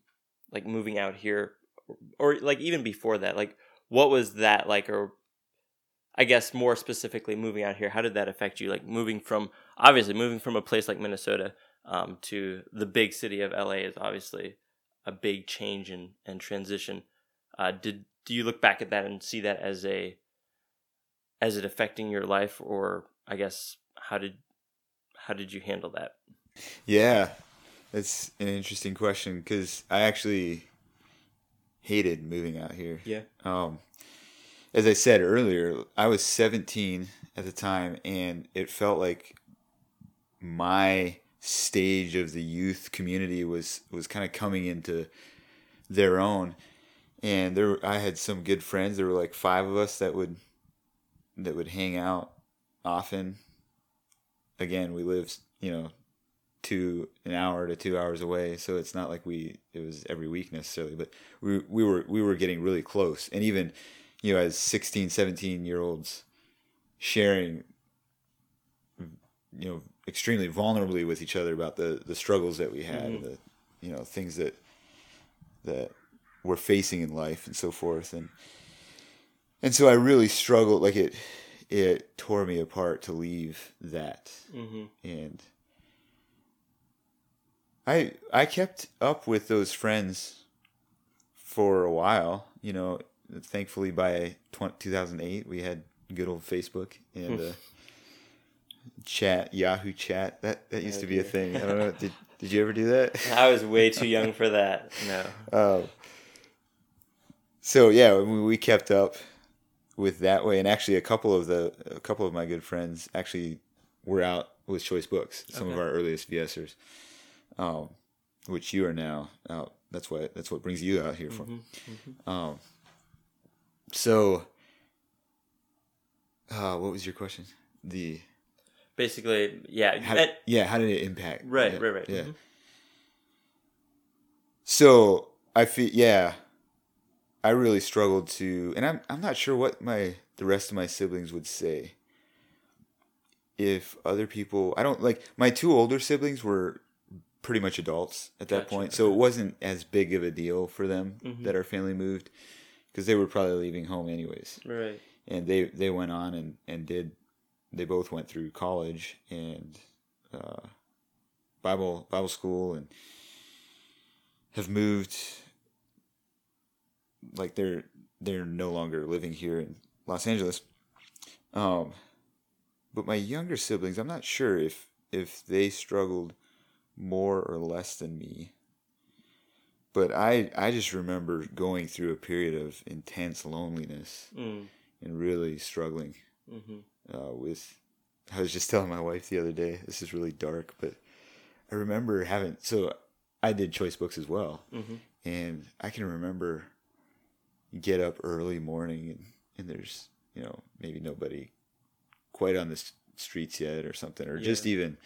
like moving out here, or, or like even before that, like what was that like, or I guess more specifically moving out here, how did that affect you? Like moving from obviously moving from a place like Minnesota um, to the big city of LA is obviously a big change and and transition. Uh, did do you look back at that and see that as a as it affecting your life or i guess how did how did you handle that Yeah, that's an interesting question because I actually hated moving out here. yeah Um, as I said earlier, I was 17 at the time, and it felt like my stage of the youth community was was kind of coming into their own. And there, I had some good friends. There were like five of us that would that would hang out often. Again, we lived, you know, two an hour to two hours away so it's not like we it was every week necessarily but we we were we were getting really close and even you know as 16 17 year olds sharing you know extremely vulnerably with each other about the the struggles that we had Mhm. the you know things that that we're facing in life and so forth and and so I really struggled like it it tore me apart to leave that mm-hmm. and I I kept up with those friends for a while. You know, thankfully by 20, 2008 we had good old Facebook and uh, chat Yahoo chat. That that used Oh, to be a thing. I don't know. Did did you ever do that? i was way too young for that no Um, so yeah, we, we kept up with that way, and actually, a couple of the a couple of my good friends actually were out with Choice Books, some of our earliest VSers, um, which you are now out. That's what that's what brings you out here for. Mhm, Um, so, uh, what was your question? The basically yeah how, and- yeah, how did it impact? right yeah, right right Yeah. Mhm. So I feel yeah, I really struggled to, and I'm I'm not sure what my the rest of my siblings would say. If other people, I don't like my two older siblings were pretty much adults at that Gotcha, point, so it wasn't as big of a deal for them Mhm. that our family moved because they were probably leaving home anyways, right and they they went on and and did they both went through college and uh, Bible Bible school and have moved like they're they're no longer living here in Los Angeles Um, but my younger siblings, I'm not sure if if they struggled more or less than me. But I I just remember going through a period of intense loneliness Mm. and really struggling Mm-hmm. uh, with. I was just telling my wife the other day. This is really dark, but I remember having. So I did choice books as well, Mm-hmm. and I can remember get up early morning and, and there's you know maybe nobody quite on the streets yet or something or just even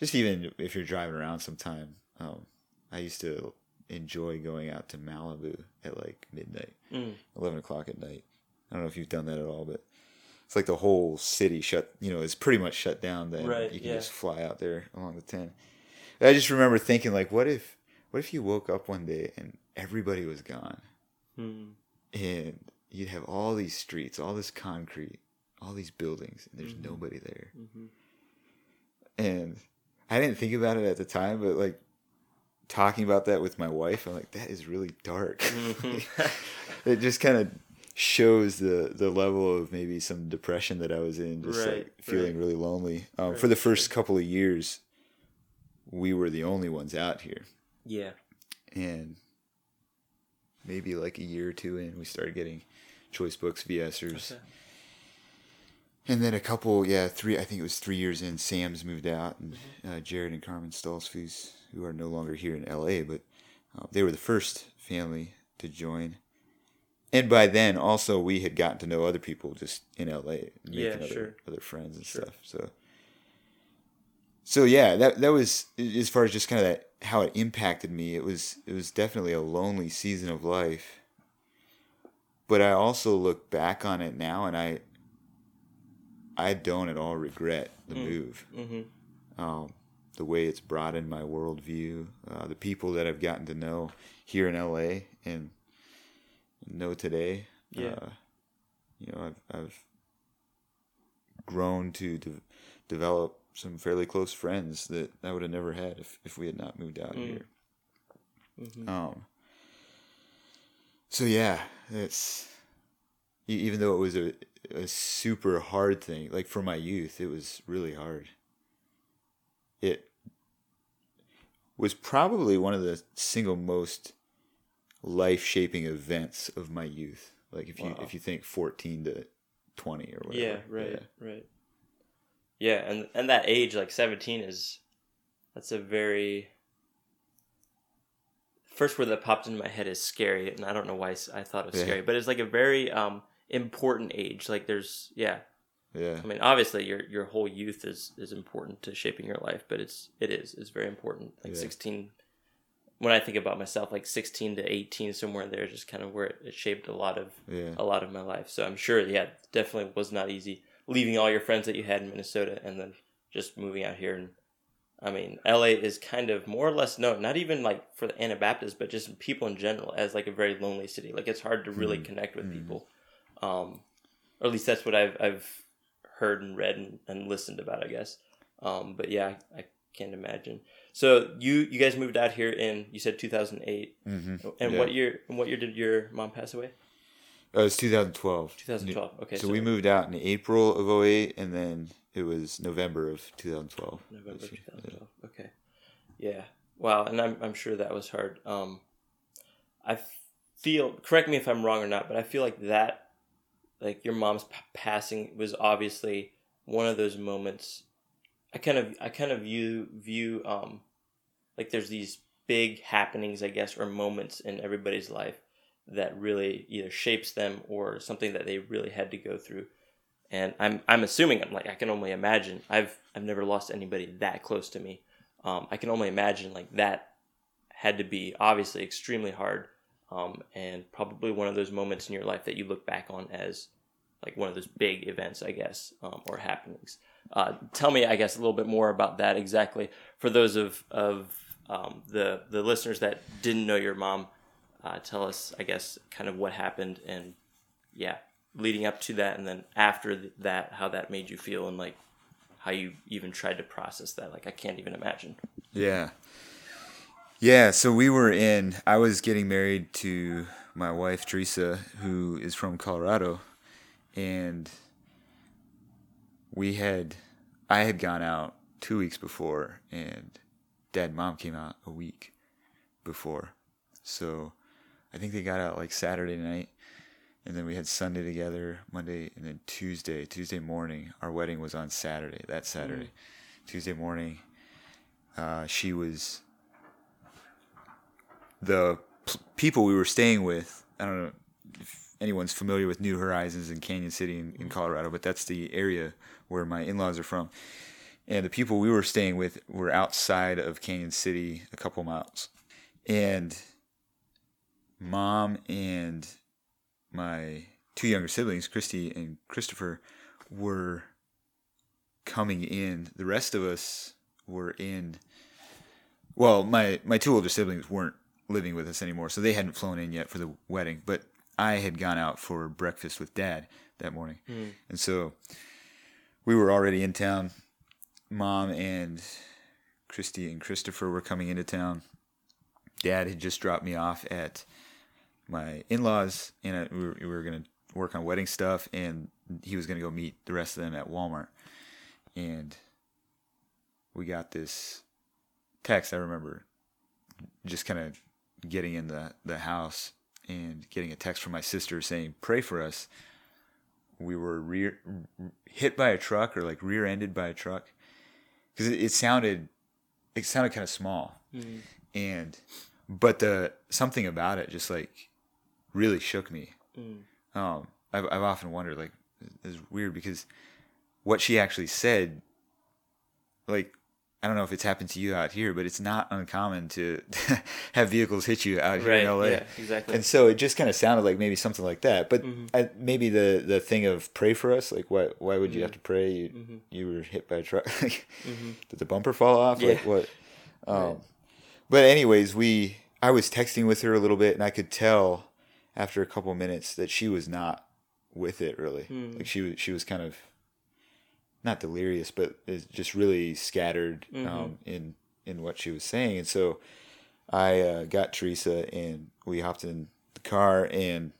just even if you're driving around sometime um, i used to enjoy going out to malibu at like midnight Mm. 11 o'clock at night i don't know if you've done that at all but it's like the whole city shut you know it's pretty much shut down then Right, you can yeah. just fly out there along the 10 i just remember thinking like what if what if you woke up one day and everybody was gone Mm. And you'd have all these streets, all this concrete, all these buildings, and there's Mhm. nobody there. Mm-hmm. And I didn't think about it at the time, but like talking about that with my wife, I'm like, that is really dark. Mhm. it just kind of shows the the level of maybe some depression that I was in, just Right, like feeling right. really lonely. Um, Right, for the first couple of years, we were the only ones out here, Yeah. and maybe like a year or two in, we started getting choice books, VSers. Okay. And then a couple, yeah, three. I think it was three years in. Sam's moved out, and Mm-hmm. uh, Jared and Carmen Stoltzfus, who are no longer here in L.A., but uh, they were the first family to join. And by then, also, we had gotten to know other people just in L.A. and Yeah, making other sure. other friends and Sure. stuff. So, so yeah, that that was as far as just kind of that how it impacted me. It was it was definitely a lonely season of life. But I also look back on it now, and I I don't at all regret the Mm. move. Mm-hmm. Um, the way it's broadened my worldview, uh, the people that I've gotten to know here in LA and know today. Yeah. Uh, you know, I've, I've grown to de- develop some fairly close friends that I would have never had if, if we had not moved out Mm. here. Mm-hmm. Um. So yeah, it's even though it was a a super hard thing, like for my youth, it was really hard. It was probably one of the single most life shaping events of my youth. Like if you if you think fourteen to twenty or whatever. Yeah. Right. Right. Yeah, and and that age, like seventeen, is that's a very first word that popped into my head is scary, and I don't know why i thought of Yeah. scary, but it's like a very um important age. Like there's yeah, Yeah. I mean obviously your your whole youth is is important to shaping your life, but it's it is it's very important. Like Yeah. sixteen. When I think about myself, like sixteen to eighteen, somewhere there, just kind of where it, it shaped a lot of Yeah. a lot of my life. So I'm sure, yeah, definitely was not easy leaving all your friends that you had in Minnesota and then just moving out here. And I mean, LA is kind of more or less known, not even like for the Anabaptists, but just people in general, as like a very lonely city. Like it's hard to really Mhm. connect with Mhm. people. Um, or at least that's what I've I've heard and read and, and listened about, I guess. Um, but yeah, I, I can't imagine. So you you guys moved out here in you said 2008, Mm-hmm. and Yeah. what year? And what year did your mom pass away? Uh, it was 2012. 2012. Okay, so, we moved out in April of 08, and then it was November of 2012. November This year. 2012. Okay. Yeah. Wow. And I'm, I'm sure that was hard. Um, I feel, correct me if I'm wrong or not, but I feel like that, like your mom's p- passing was obviously one of those moments. I kind of, I kind of view, view, um, like there's these big happenings, I guess, or moments in everybody's life that really either shapes them or something that they really had to go through and I'm I'm assuming I'm like I can only imagine I've I've never lost anybody that close to me. Um, I can only imagine like that had to be obviously extremely hard, um, and probably one of those moments in your life that you look back on as like one of those big events, I guess, um, or happenings. Uh, tell me, I guess, a little bit more about that exactly for those of of um, the the listeners that didn't know your mom. Uh, tell us, I guess, kind of what happened and yeah, leading up to that and then after that how that made you feel and like how you even tried to process that like i can't even imagine Yeah. Yeah, so we were in, I was getting married to my wife, Teresa, who is from Colorado. And we had I had gone out two weeks before, and dad and mom came out a week before. So I think they got out like Saturday night, and then we had Sunday together, Monday, and then Tuesday. Tuesday morning, our wedding was on Saturday. That Saturday, Tuesday morning, uh, she was the p- people we were staying with. I don't know if anyone's familiar with New Horizons in Cañon City in, in Colorado, but that's the area where my in-laws are from. And the people we were staying with were outside of Cañon City, a couple miles. And mom and my two younger siblings, Christy and Christopher, were coming in. The rest of us were in. Well, my my two older siblings weren't living with us anymore, so they hadn't flown in yet for the wedding. But I had gone out for breakfast with dad that morning, hmm. and so we were already in town. Mom and Christy and Christopher were coming into town. Dad had just dropped me off at my in-laws, and uh, we were, we were going to work on wedding stuff, and he was going to go meet the rest of them at Walmart. And we got this text. I remember just kind of getting in the the house and getting a text from my sister saying, "Pray for us." We were rear hit by a truck or like rear-ended by a truck because it, it sounded it sounded kind of small, mm-hmm. and but the something about it just like really shook me. Um, I've I've often wondered like it's weird because what she actually said, like I don't know if it's happened to you out here, but it's not uncommon to have vehicles hit you out here in LA. Yeah, exactly. And so it just kind of sounded like maybe something like that. But Mm-hmm. I, maybe the the thing of pray for us, like why why would you Mm-hmm. have to pray? You you were hit by a truck. Like, Did the bumper fall off? Like what? Um, But anyways, we I was texting with her a little bit, and I could tell after a couple minutes that she was not with it really. Hmm. Like she was she was kind of not delirious, but just really scattered Mm-hmm. um, in in what she was saying. And so I uh, got Teresa, and we hopped in the car and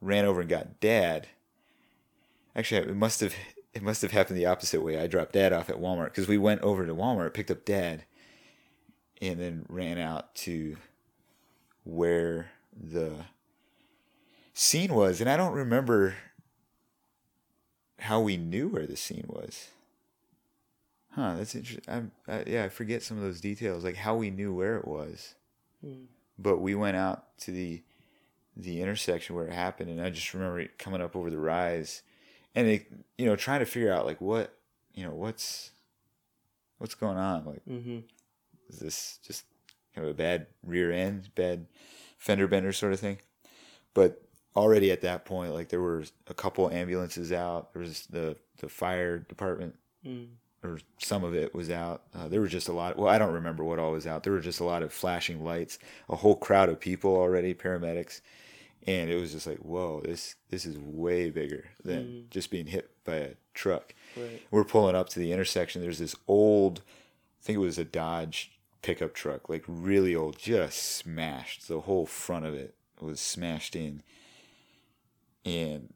ran over and got Dad. Actually, it must have it must have happened the opposite way. I dropped Dad off at Walmart because we went over to Walmart, picked up Dad, and then ran out to where the scene was. And I don't remember how we knew where the scene was. Huh, that's interesting. I'm, I, yeah, I forget some of those details, like how we knew where it was. But we went out to the the intersection where it happened, and I just remember it coming up over the rise, and it, you know, trying to figure out like what, you know, what's what's going on. Like, Mm-hmm. is this just kind of a bad rear end, bad fender bender sort of thing? But already at that point, like there were a couple ambulances out. There was the the fire department, or some of it was out. Uh, there was just a lot. Well, I don't remember what all was out. There were just a lot of flashing lights, a whole crowd of people already, paramedics, and it was just like, whoa, this this is way bigger than just being hit by a truck. Right. We're pulling up to the intersection. There's this old, I think it was a Dodge pickup truck, like really old, just smashed. The whole front of it was smashed in. And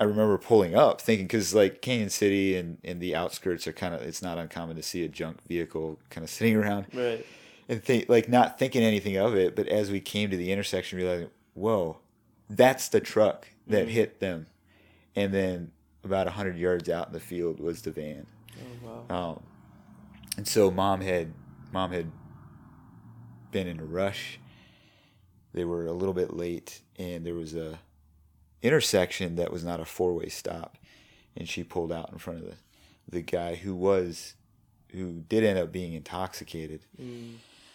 I remember pulling up thinking, because like Cañon City and, and the outskirts are kind of, it's not uncommon to see a junk vehicle kind of sitting around Right. and think like not thinking anything of it, but as we came to the intersection, realizing, whoa, that's the truck that hit them, and then about a hundred yards out in the field was the van. Oh wow. Um, and so mom had mom had been in a rush. They were a little bit late, and there was a intersection that was not a four way stop, and she pulled out in front of the the guy who was who did end up being intoxicated.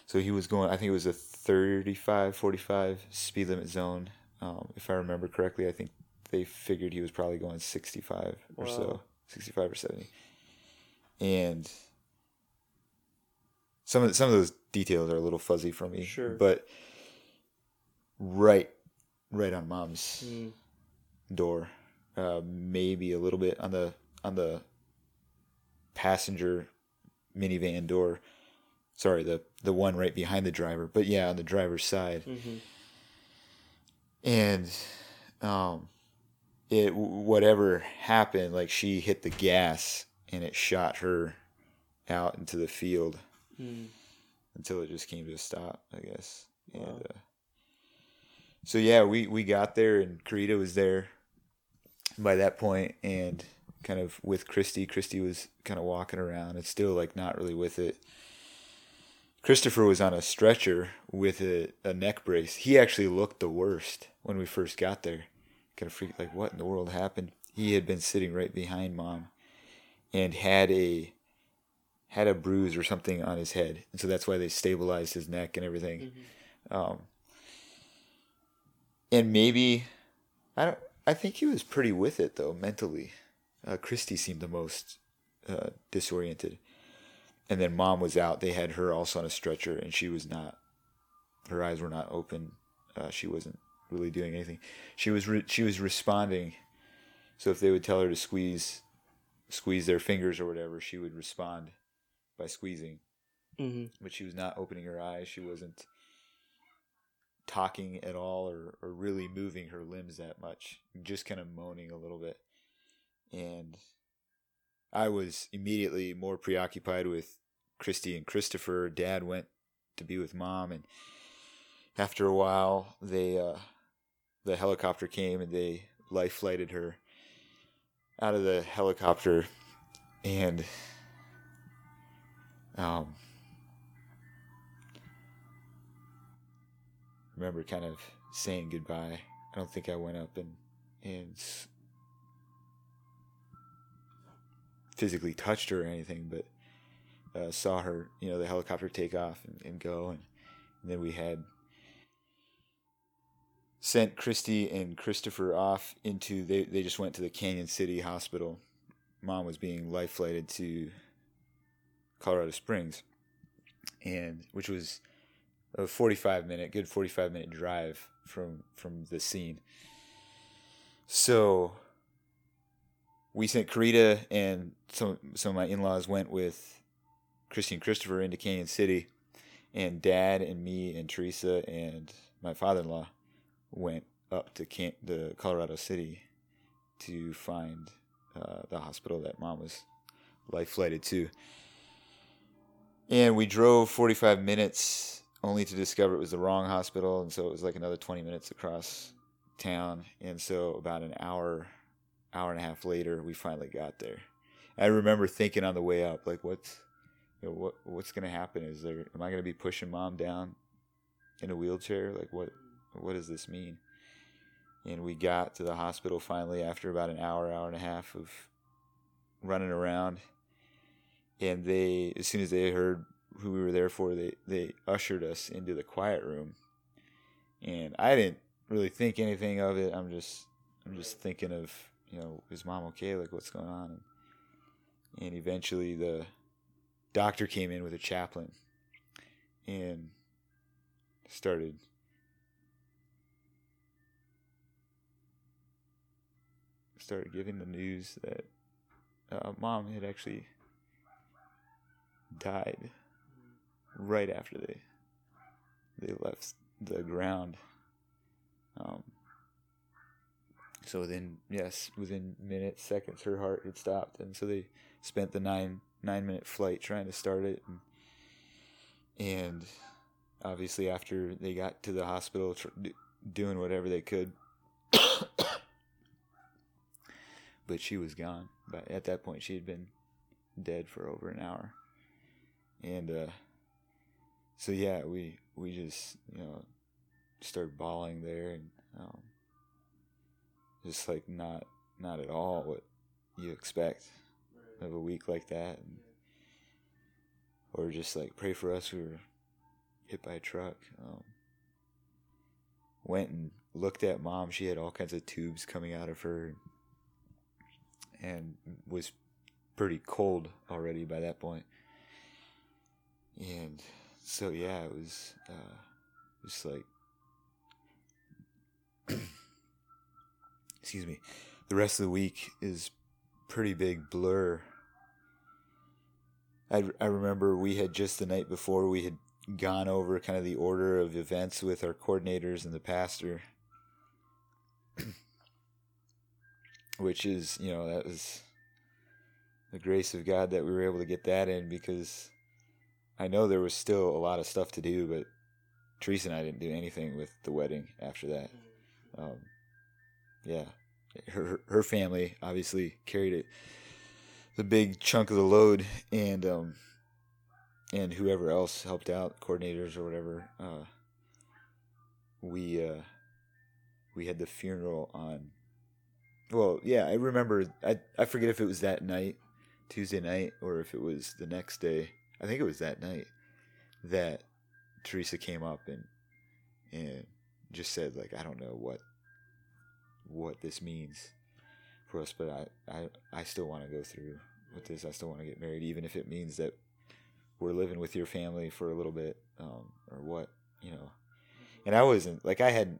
So he was going. I think it was a 35, 45 speed limit zone, um, if I remember correctly. I think they figured he was probably going sixty five or so, sixty five or seventy and some of some of those details are a little fuzzy for me. Sure. But right, right on mom's Mm. Door, uh, maybe a little bit on the on the passenger minivan door. Sorry, the the one right behind the driver, but yeah, on the driver's side. Mm-hmm. And um, it whatever happened, like she hit the gas and it shot her out into the field Mm. until it just came to a stop, I guess. And uh, so yeah, we we got there and Karita was there by that point and kind of with Christy. Christy was kind of walking around and still like not really with it. Christopher was on a stretcher with a, a neck brace. He actually looked the worst when we first got there. Kind of freaked like what in the world happened? He had been sitting right behind mom and had a had a bruise or something on his head, and so that's why they stabilized his neck and everything. Um, and maybe I don't. I think he was pretty with it though mentally. Uh, Christy seemed the most uh, disoriented, and then mom was out. They had her also on a stretcher, and she was not. Her eyes were not open. Uh, she wasn't really doing anything. She was re- she was responding. So if they would tell her to squeeze, squeeze their fingers or whatever, she would respond by squeezing hmm but she was not opening her eyes. She wasn't talking at all or, or really moving her limbs that much, just kind of moaning a little bit. And I was immediately more preoccupied with Christy and Christopher. Dad went to be with mom, and after a while, they uh, the helicopter came and they life flighted her out of the helicopter, and um, remember kind of saying goodbye. I don't think I went up and and physically touched her or anything, but uh, saw her, you know, the helicopter take off and, and go, and, and then we had sent Christy and Christopher off into they they just went to the Cañon City Hospital. Mom was being life flighted to Colorado Springs, and which was a 45 minute good 45 minute drive from from the scene. So we sent Karita and some some of my in-laws went with Christy and Christopher into Cañon City and dad and me and Teresa and my father-in-law went up to Can- the Colorado City to find uh, the hospital that mom was life flighted to. And we drove 45 minutes only to discover it was the wrong hospital. And so it was like another 20 minutes across town. And so about an hour, hour and a half later, we finally got there. I remember thinking on the way up, like, what's, you know, what, what's going to happen? Is there, am I going to be pushing mom down in a wheelchair? Like, what, what does this mean? And we got to the hospital finally after about an hour, hour and a half of running around and they as soon as they heard who we were there for they they ushered us into the quiet room. And i didn't really think anything of it. I'm just i'm just thinking of you know is mom okay? Like what's going on? And, and eventually the doctor came in with a chaplain and started started giving the news that uh, mom had actually died right after they they left the ground. Um, so within yes, within minutes, seconds, her heart had stopped, and so they spent the nine nine minute flight trying to start it, and, and obviously after they got to the hospital, tr- doing whatever they could. but she was gone. But at that point, she had been dead for over an hour and uh, so yeah, we we just you know started bawling there, and um, just like not not at all what you expect of a week like that, and, or just like pray for us. We were hit by a truck. Um, went and looked at mom. She had all kinds of tubes coming out of her, and was pretty cold already by that point. and so yeah it was uh just like excuse me. The rest of the week is pretty big blur. I, I remember we had just the night before we had gone over kind of the order of events with our coordinators and the pastor. Which is you know that was the grace of God that we were able to get that in because I know there was still a lot of stuff to do, but Teresa and I didn't do anything with the wedding after that. Um, yeah, her her family obviously carried it the big chunk of the load, and um, and whoever else helped out, coordinators or whatever. Uh, we uh, we had the funeral on. Well, yeah, I remember. I I forget if it was that night, Tuesday night, or if it was the next day. I think it was that night that Teresa came up and and just said like I don't know what what this means for us, but I I, I still want to go through with this. I still want to get married, even if it means that we're living with your family for a little bit, um, or what you know. And I wasn't like I had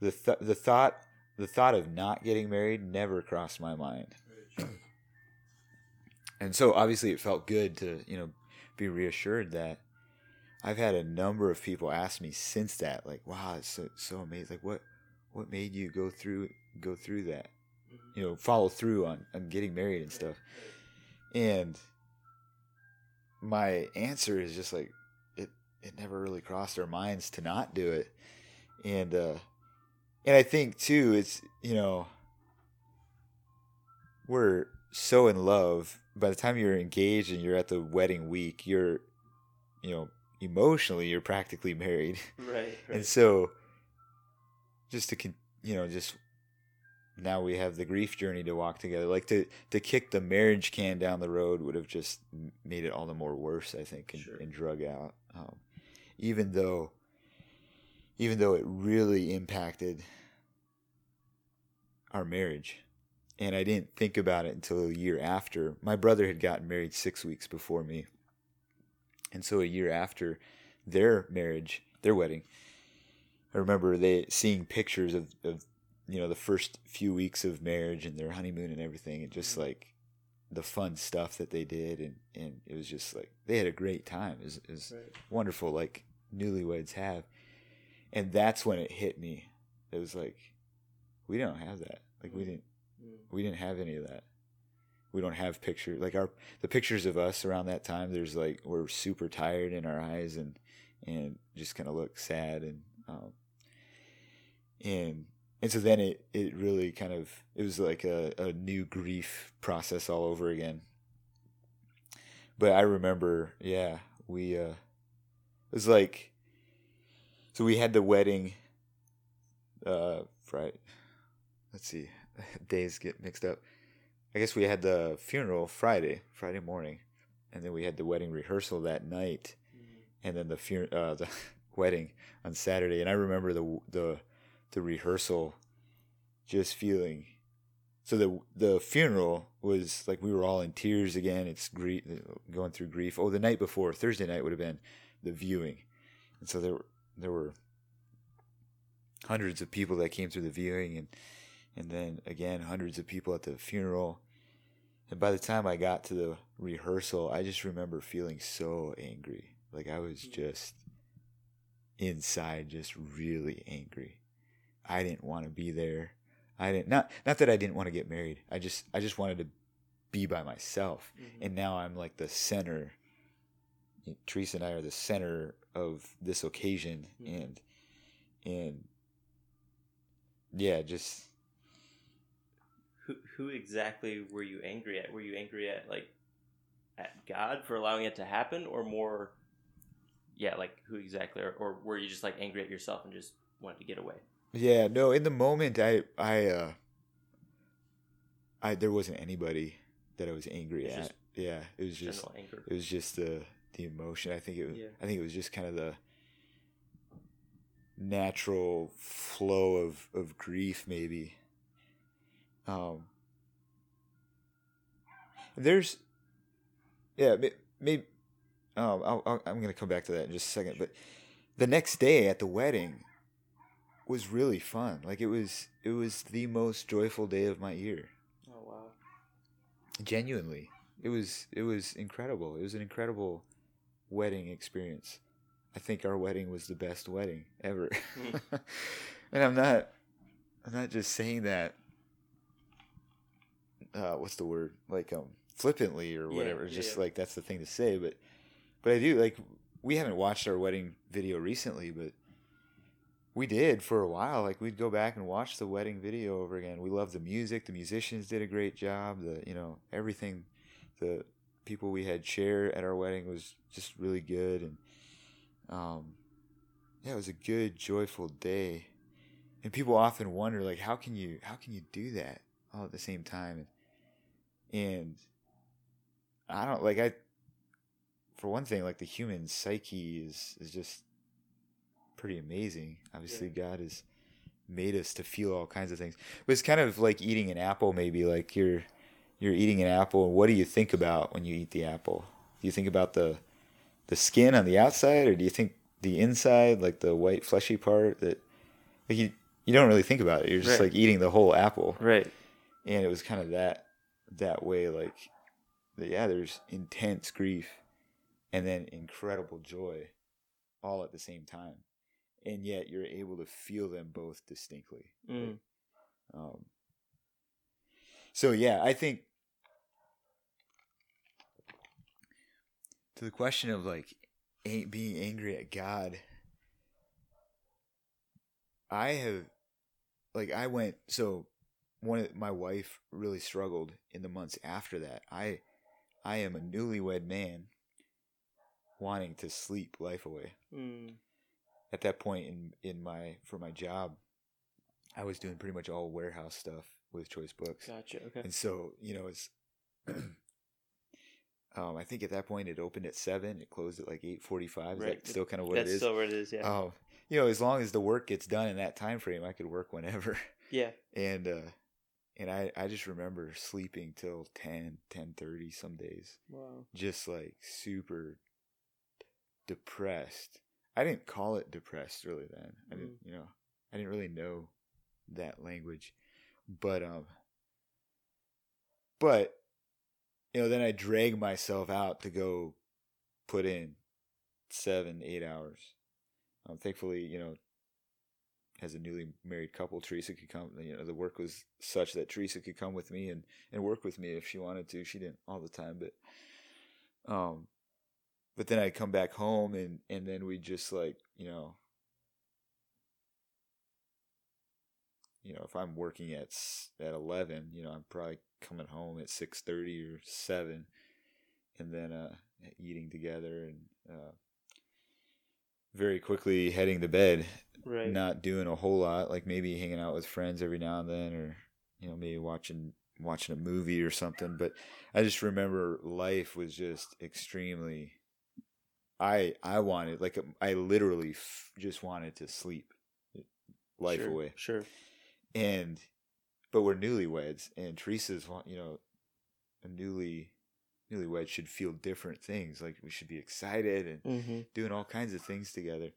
the th- the thought the thought of not getting married never crossed my mind. and so obviously it felt good to you know be reassured that I've had a number of people ask me since that, like, "Wow, it's so so amazing! Like, what what made you go through go through that? You know, follow through on on getting married and stuff." And my answer is just like it it never really crossed our minds to not do it. And uh and I think too it's, you know, we're so in love by the time you're engaged and you're at the wedding week, you're you know, emotionally you're practically married. Right. right. And so just to con- you know, just now we have the grief journey to walk together. Like to to kick the marriage can down the road would have just made it all the more worse, I think, and, Sure. and drug out. Um, even though, even though it really impacted our marriage, and I didn't think about it until a year after. My brother had gotten married six weeks before me, and so a year after their marriage, their wedding, I remember they seeing pictures of, of you know the first few weeks of marriage and their honeymoon and everything and just mm-hmm. like the fun stuff that they did and, and it was just like they had a great time. It was, it was Right. wonderful like newlyweds have. And that's when it hit me. It was like we don't have that. Like we mm-hmm. didn't Mm. we didn't have any of that we don't have pictures like our the pictures of us around that time there's like we're super tired in our eyes and and just kind of look sad and um and and so then it it really kind of it was like a, a new grief process all over again but i remember yeah we uh it was like so we had the wedding uh friday let's see days get mixed up i guess we had the funeral friday friday morning and then we had the wedding rehearsal that night and then the fun- uh, the wedding on Saturday. And I remember the the the rehearsal, just feeling. So the the funeral was like we were all in tears again. It's grief, going through grief. Oh, the night before Thursday night would have been the viewing, and so there were there were hundreds of people that came through the viewing, and and then again hundreds of people at the funeral. And by the time I got to the rehearsal, I just remember feeling so angry. Like I was just inside just really angry. I didn't want to be there. I didn't not not that I didn't want to get married. I just I just wanted to be by myself. Mhm. And now I'm like the center. Teresa and I are the center of this occasion Mhm. and and yeah, just Who who exactly were you angry at? Were you angry at like at God for allowing it to happen, or more? Yeah, like who exactly, or, or were you just like angry at yourself and just wanted to get away? Yeah, no, in the moment I I uh I there wasn't anybody that I was angry It's at. yeah, it was just anger. it was just the the emotion. I think it was Yeah. I think it was just kind of the natural flow of of grief maybe. Um there's yeah, maybe um I'll, I'll, I'm going to come back to that in just a second, but the next day at the wedding was really fun. Like it was it was the most joyful day of my year. Oh wow. Genuinely. It was it was incredible. It was an incredible wedding experience. I think our wedding was the best wedding ever. and I'm not I'm not just saying that uh, what's the word like um flippantly or whatever. yeah, just yeah. like that's the thing to say, but but I do like we haven't watched our wedding video recently, but we did for a while. Like we'd go back and watch the wedding video over again. We love the music. The musicians did a great job. The you know everything, the people we had share at our wedding was just really good, and um, yeah, it was a good, joyful day. And people often wonder, like, how can you how can you do that all at the same time? And, and I don't like I. For one thing, like the human psyche is is just pretty amazing. Obviously, God has made us to feel all kinds of things. But it's kind of like eating an apple. Maybe like you're you're eating an apple, and what do you think about when you eat the apple? Do you think about the the skin on the outside, or do you think the inside, like the white fleshy part? That like you you don't really think about it. You're just Right. like eating the whole apple, Right. and it was kind of that that way. Like yeah, there's intense grief, and then incredible joy, all at the same time, and yet you're able to feel them both distinctly. Mm. Um, so yeah, I think to the question of like a- being angry at God, I have like I went so one of my wife really struggled in the months after that. I I am a newlywed man wanting to sleep life away Mm. at that point in in my for my job i was doing pretty much all warehouse stuff with choice books Gotcha. Okay. and so you know it's um i think at that point it opened at 7 it closed at like 8.45 is Right. that still kind of what That's it is That's still what it is. Yeah. um you know as long as the work gets done in that time frame i could work whenever yeah. and uh and i i just remember sleeping till 10 10.30 some days Wow. just like super depressed. I didn't call it depressed really then. I didn't, you know, I didn't really know that language. But um but you know, then I drag myself out to go put in 7 8 hours. Um thankfully, you know, as a newly married couple, Teresa could come. You know, the work was such that Teresa could come with me and and work with me if she wanted to. She didn't all the time, but um, but then I'd come back home and and then we'd just like you know, you know, if I'm working at at eleven, you know, I'm probably coming home at six thirty or seven, and then uh, eating together and uh, very quickly heading to bed Right. not doing a whole lot, like maybe hanging out with friends every now and then, or you know maybe watching watching a movie or something. But I just remember life was just extremely. I I wanted like um, I literally f- just wanted to sleep life sure. away, Sure. and but we're newlyweds, and Teresa's you know a newly newlywed should feel different things. Like we should be excited and Mm-hmm. doing all kinds of things together.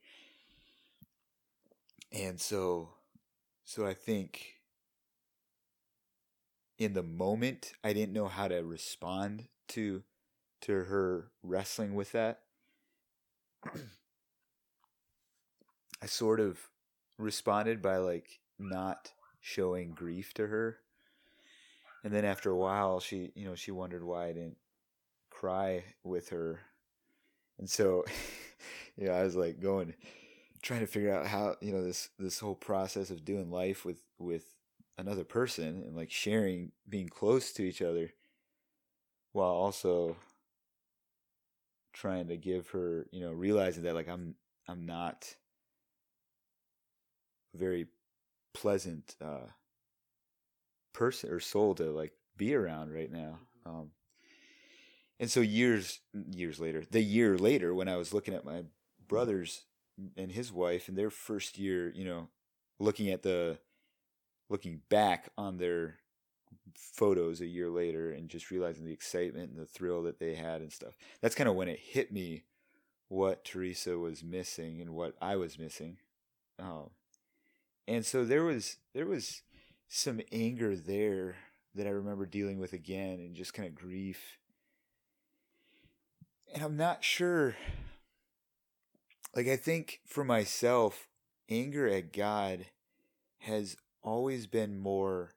And so so I think in the moment I didn't know how to respond to to her wrestling with that. I sort of responded by like not showing grief to her. And then after a while she, you know, she wondered why I didn't cry with her. And so you know, I was like going trying to figure out how, you know, this this whole process of doing life with with another person and like sharing being close to each other while also trying to give her, you know, realizing that like I'm I'm not very pleasant uh person or soul to like be around right now. Um and so years years later, the year later when I was looking at my brothers and his wife and their first year, you know, looking at the looking back on their photos a year later and just realizing the excitement and the thrill that they had and stuff. That's kind of when it hit me what Teresa was missing and what I was missing. Um, and so there was there was some anger there that I remember dealing with again and just kind of grief. And I'm not sure like I think for myself anger at God has always been more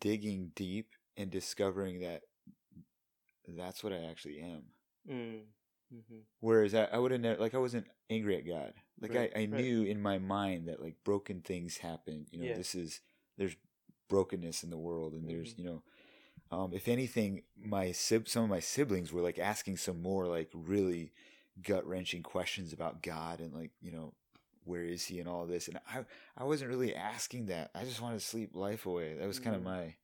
digging deep and discovering that that's what I actually am. Mm. Mm-hmm. Whereas I, I would have never, like, I wasn't angry at God. Like, Right, I, I right. knew in my mind that, like, broken things happen. You know, Yeah. this is, there's brokenness in the world, and there's, Mhm. you know, um, if anything, my sib- some of my siblings were like asking some more like really gut wrenching questions about God and like you know where is He and all this, and I I wasn't really asking that. I just wanted to sleep life away. That was kind of Mhm. my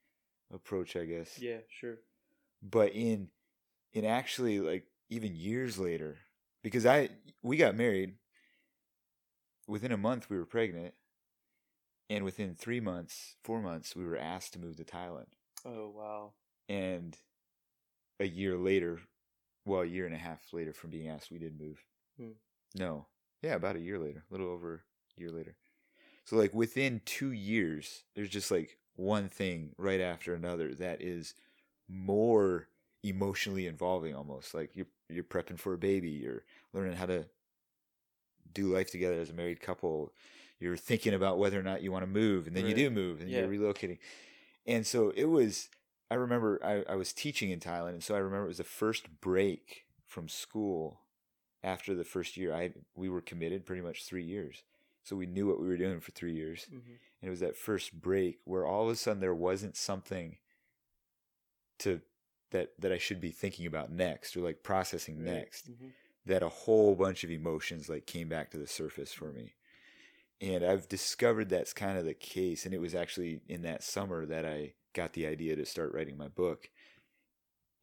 approach, I guess Yeah, sure. but in in actually like even years later because i we got married within a month we were pregnant and within three months four months we were asked to move to thailand Oh wow. and a year later well a year and a half later from being asked we did move Hmm. no yeah about a year later a little over a year later so like within two years there's just like one thing right after another that is more emotionally involving almost like you're you're prepping for a baby you're learning how to do life together as a married couple you're thinking about whether or not you want to move and then you do move and Yeah. you're relocating and so it was i remember I, I was teaching in thailand and so i remember it was the first break from school after the first year. I we were committed pretty much three years. So we knew what we were doing for three years. Mm-hmm. and it was that first break where all of a sudden there wasn't something to that that I should be thinking about next or like processing next. Mm-hmm. that a whole bunch of emotions like came back to the surface for me and I've discovered that's kind of the case and it was actually in that summer that I got the idea to start writing my book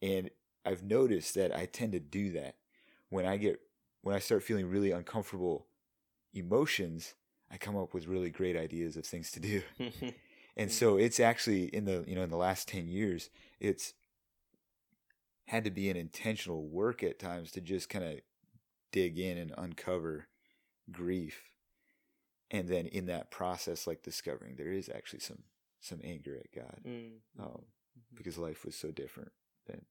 and I've noticed that I tend to do that. When I get when I start feeling really uncomfortable emotions I come up with really great ideas of things to do. And Mm. so it's actually in the you know in the last 10 years it's had to be an intentional work at times to just kind of dig in and uncover grief and then in that process like discovering there is actually some some anger at god Mm-hmm. um, because life was so different than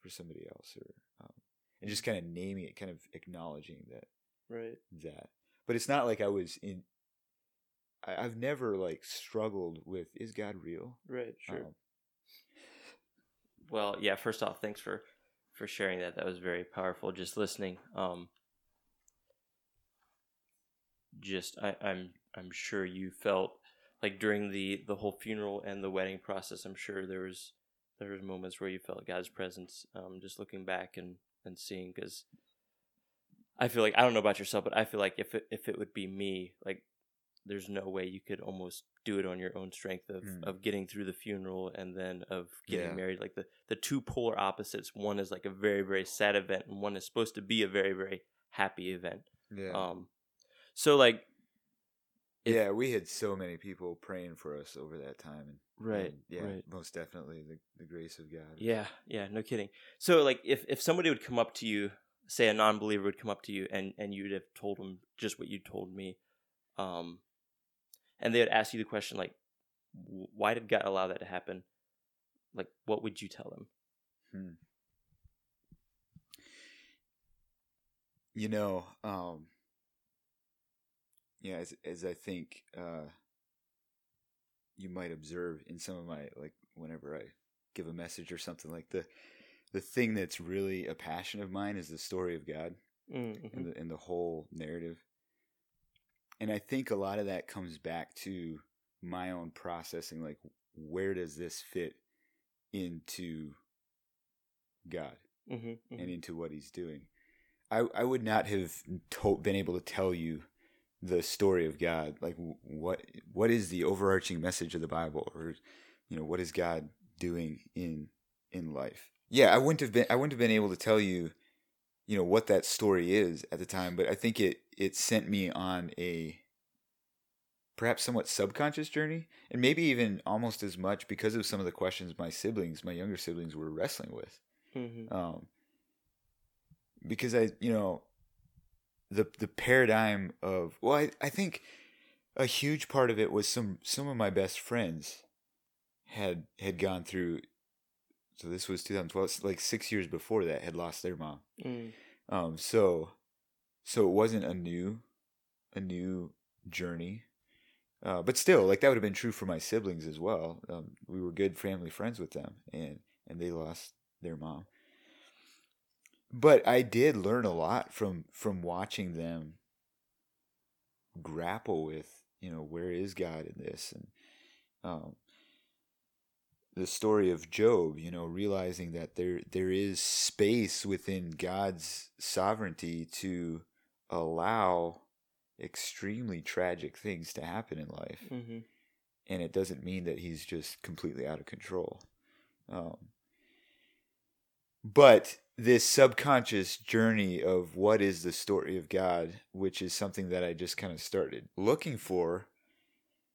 for somebody else or um, and just kind of naming it kind of acknowledging that right. that but it's not like i was in I, i've never like struggled with is god real Right. Sure. Um, Well, yeah. First off, thanks for for sharing that. That was very powerful. Just listening. Um, just I, I'm I'm sure you felt like during the the whole funeral and the wedding process. I'm sure there was there was moments where you felt God's presence. Um, just looking back and and seeing because I feel like I don't know about yourself, but I feel like if it, if it would be me, like there's no way you could almost do it on your own strength of, Mm. of getting through the funeral and then of getting Yeah. married. Like the, the two polar opposites. One is like a very, very sad event and one is supposed to be a very, very happy event. yeah Um so like if- yeah we had so many people praying for us over that time and right, and, yeah right. most definitely the, the grace of god Yeah, yeah, no kidding. So like if if somebody would come up to you, say a non-believer would come up to you and and you'd have told them just what you told me um and they would ask you the question like why did God allow that to happen? Like what would you tell them? Hmm. you know um yeah as, as i think uh you might observe in some of my like whenever i give a message or something like the the thing that's really a passion of mine is the story of god Mm-hmm. in the in the whole narrative. And I think a lot of that comes back to my own processing like where does this fit into God Mm-hmm. and into what he's doing. I I would not have to- been able to tell you the story of God like what what is the overarching message of the Bible or you know what is God doing in in life. Yeah, I wouldn't have been I wouldn't have been able to tell you you know what that story is at the time but i think it it sent me on a perhaps somewhat subconscious journey and maybe even almost as much because of some of the questions my siblings my younger siblings were wrestling with Mm-hmm. um because i you know the the paradigm of well i, I think a huge part of it was some some of my best friends had had gone through so this was 2012 like six years before that had lost their mom Mm. um, so, so it wasn't a new, a new journey. Uh, but still, like that would have been true for my siblings as well. Um, we were good family friends with them, and and they lost their mom. But I did learn a lot from from watching them grapple with, you know, where is God in this, and um, the story of Job. You know, realizing that there there is space within God's sovereignty to allow extremely tragic things to happen in life. Mm-hmm. And it doesn't mean that he's just completely out of control. Um, but this subconscious journey of what is the story of God, which is something that I just kind of started looking for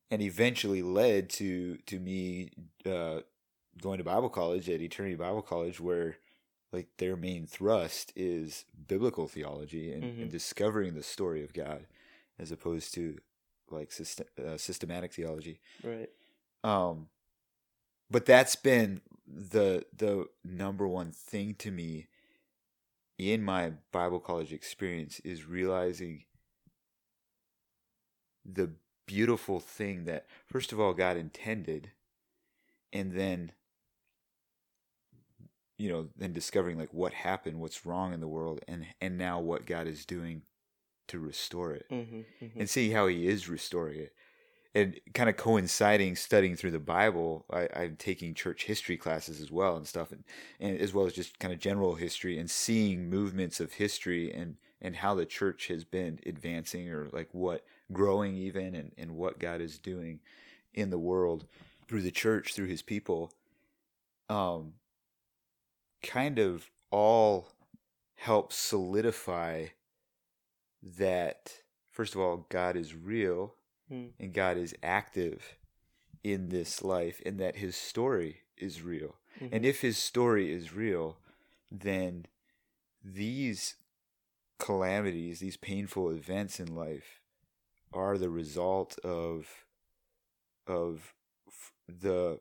and eventually led to to me uh, going to Bible college at Eternity Bible College, where like their main thrust is biblical theology and, Mhm. and discovering the story of God, as opposed to like uh, systematic theology. Right. Um, but that's been the the number one thing to me in my Bible college experience is realizing the beautiful thing that first of all God intended and then you know then discovering like what happened what's wrong in the world and and now what God is doing to restore it Mm-hmm. Mm-hmm. and see how he is restoring it. And kind of coinciding studying through the Bible, I, I'm taking church history classes as well and stuff, and, and as well as just kind of general history and seeing movements of history and, and how the church has been advancing or like what growing even and, and what God is doing in the world through the church, through his people. Um, kind of all help solidify that first of all god is real Mm. and god is active in this life and that his story is real Mhm. and if his story is real then these calamities these painful events in life are the result of of the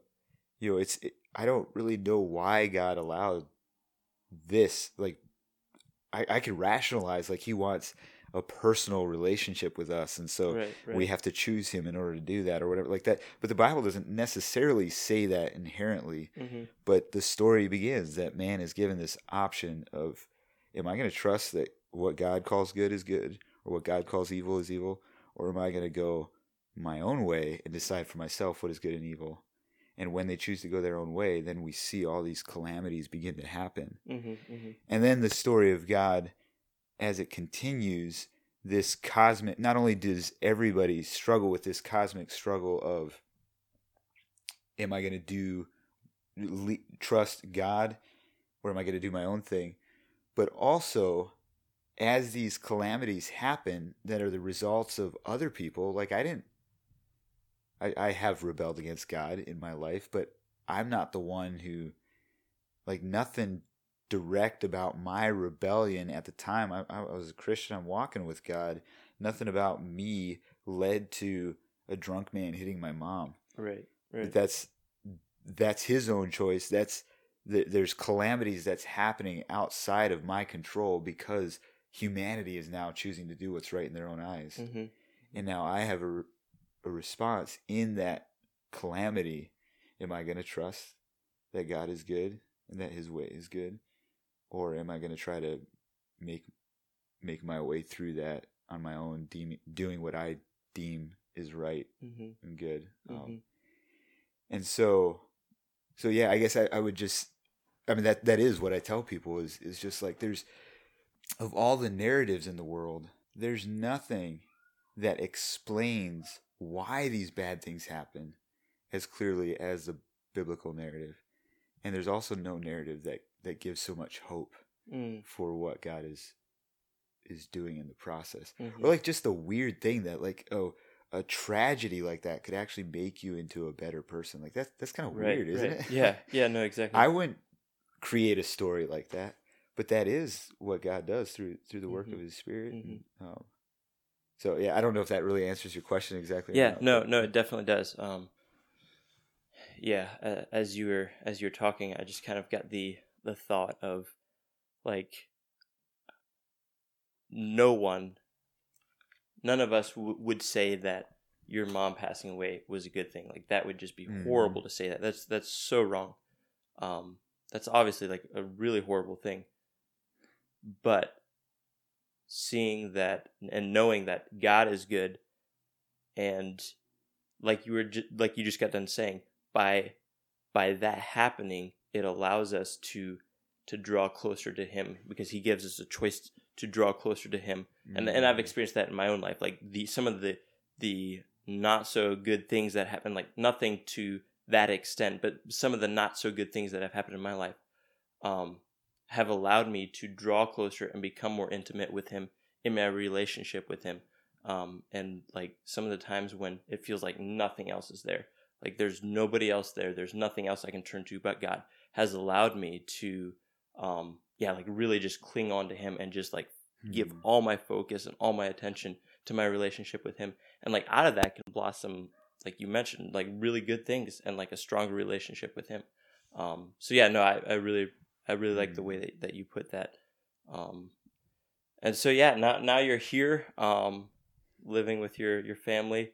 you know it's it, i don't really know why god allowed this like i i could rationalize like he wants a personal relationship with us and so right. Right. we have to choose him in order to do that or whatever like that but the bible doesn't necessarily say that inherently Mm-hmm. but the story begins that man is given this option of am i going to trust that what god calls good is good or what god calls evil is evil or am i going to go my own way and decide for myself what is good and evil and when they choose to go their own way then we see all these calamities begin to happen Mm-hmm. Mm-hmm. and then the story of God, as it continues, this cosmic, not only does everybody struggle with this cosmic struggle of, am I going to do, le- trust God, or am I going to do my own thing? But also, as these calamities happen that are the results of other people, like I didn't, I, I have rebelled against God in my life, but I'm not the one who, like, nothing direct about my rebellion at the time. I, I was a Christian. I'm walking with God. Nothing about me led to a drunk man hitting my mom. Right. But Right. that's that's his own choice. That's th- there's calamities that's happening outside of my control because humanity is now choosing to do what's right in their own eyes, Mm-hmm. and now I have a, a response in that calamity. Am I going to trust that God is good and that His way is good, or am I going to try to make make my way through that on my own, deem, doing what I deem is right Mm-hmm. and good? Um, Mm-hmm. and so so yeah i guess I, I would just i mean that that is what i tell people is is just like there's of all the narratives in the world there's nothing that explains why these bad things happen as clearly as the biblical narrative and there's also no narrative that that gives so much hope Mm. for what god is is doing in the process Mm-hmm. or like just the weird thing that like oh a tragedy like that could actually make you into a better person like that's that's kind of Right. weird isn't right. it Yeah. Yeah. No. Exactly. i wouldn't create a story like that but that is what god does through through the work Mhm. of his spirit Mhm. and, um, so yeah i don't know if that really answers your question exactly yeah no no it definitely does um yeah uh, as you were as you were talking i just kind of got the the thought of like no one none of us w- would say that your mom passing away was a good thing. Like that would just be Mhm. horrible to say that. That's that's so wrong. Um, that's obviously like a really horrible thing. But seeing that and knowing that God is good, and like you were ju- like you just got done saying, by by that happening, it allows us to to draw closer to Him because He gives us a choice to draw closer to Him and and I've experienced that in my own life. Like the some of the the not so good things that happen, like nothing to that extent, but some of the not so good things that have happened in my life, um, have allowed me to draw closer and become more intimate with Him in my relationship with Him. Um, and like some of the times when it feels like nothing else is there, like there's nobody else there, there's nothing else I can turn to but God, has allowed me to, um, yeah, like really just cling on to Him and just like give Mhm. all my focus and all my attention to my relationship with him. And like out of that can blossom like you mentioned like really good things and like a stronger relationship with him. Um so yeah no i, I really i really like the way that, that you put that. Um and so yeah now now you're here um living with your your family.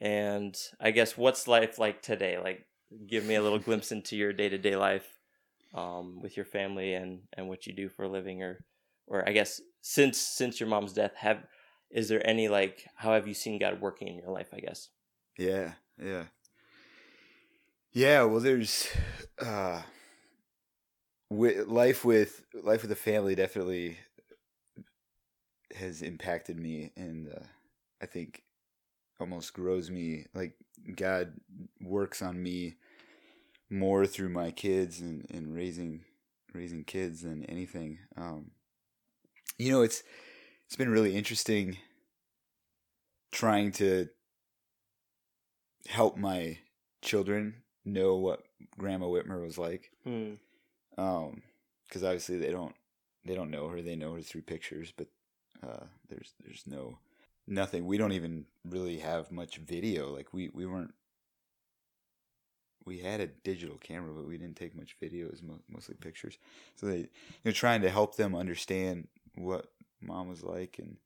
And i guess what's life like today? Like give me a little glimpse into your day-to-day life um with your family and and what you do for a living or or I guess since since your mom's death, have is there any like how have you seen God working in your life? I guess. Yeah, yeah. Yeah, well there's uh with life with life with a family definitely has impacted me and uh, I think almost grows me like God works on me more through my kids and, and raising raising kids than anything. Um you know it's it's been really interesting trying to help my children know what Grandma Whitmer was like. Hmm. Um, because obviously they don't they don't know her. They know her through pictures, but uh, there's there's no nothing. We don't even really have much video. Like we we weren't. We had a digital camera, but we didn't take much video. It was mo- mostly pictures. So they, you know, trying to help them understand what mom was like, and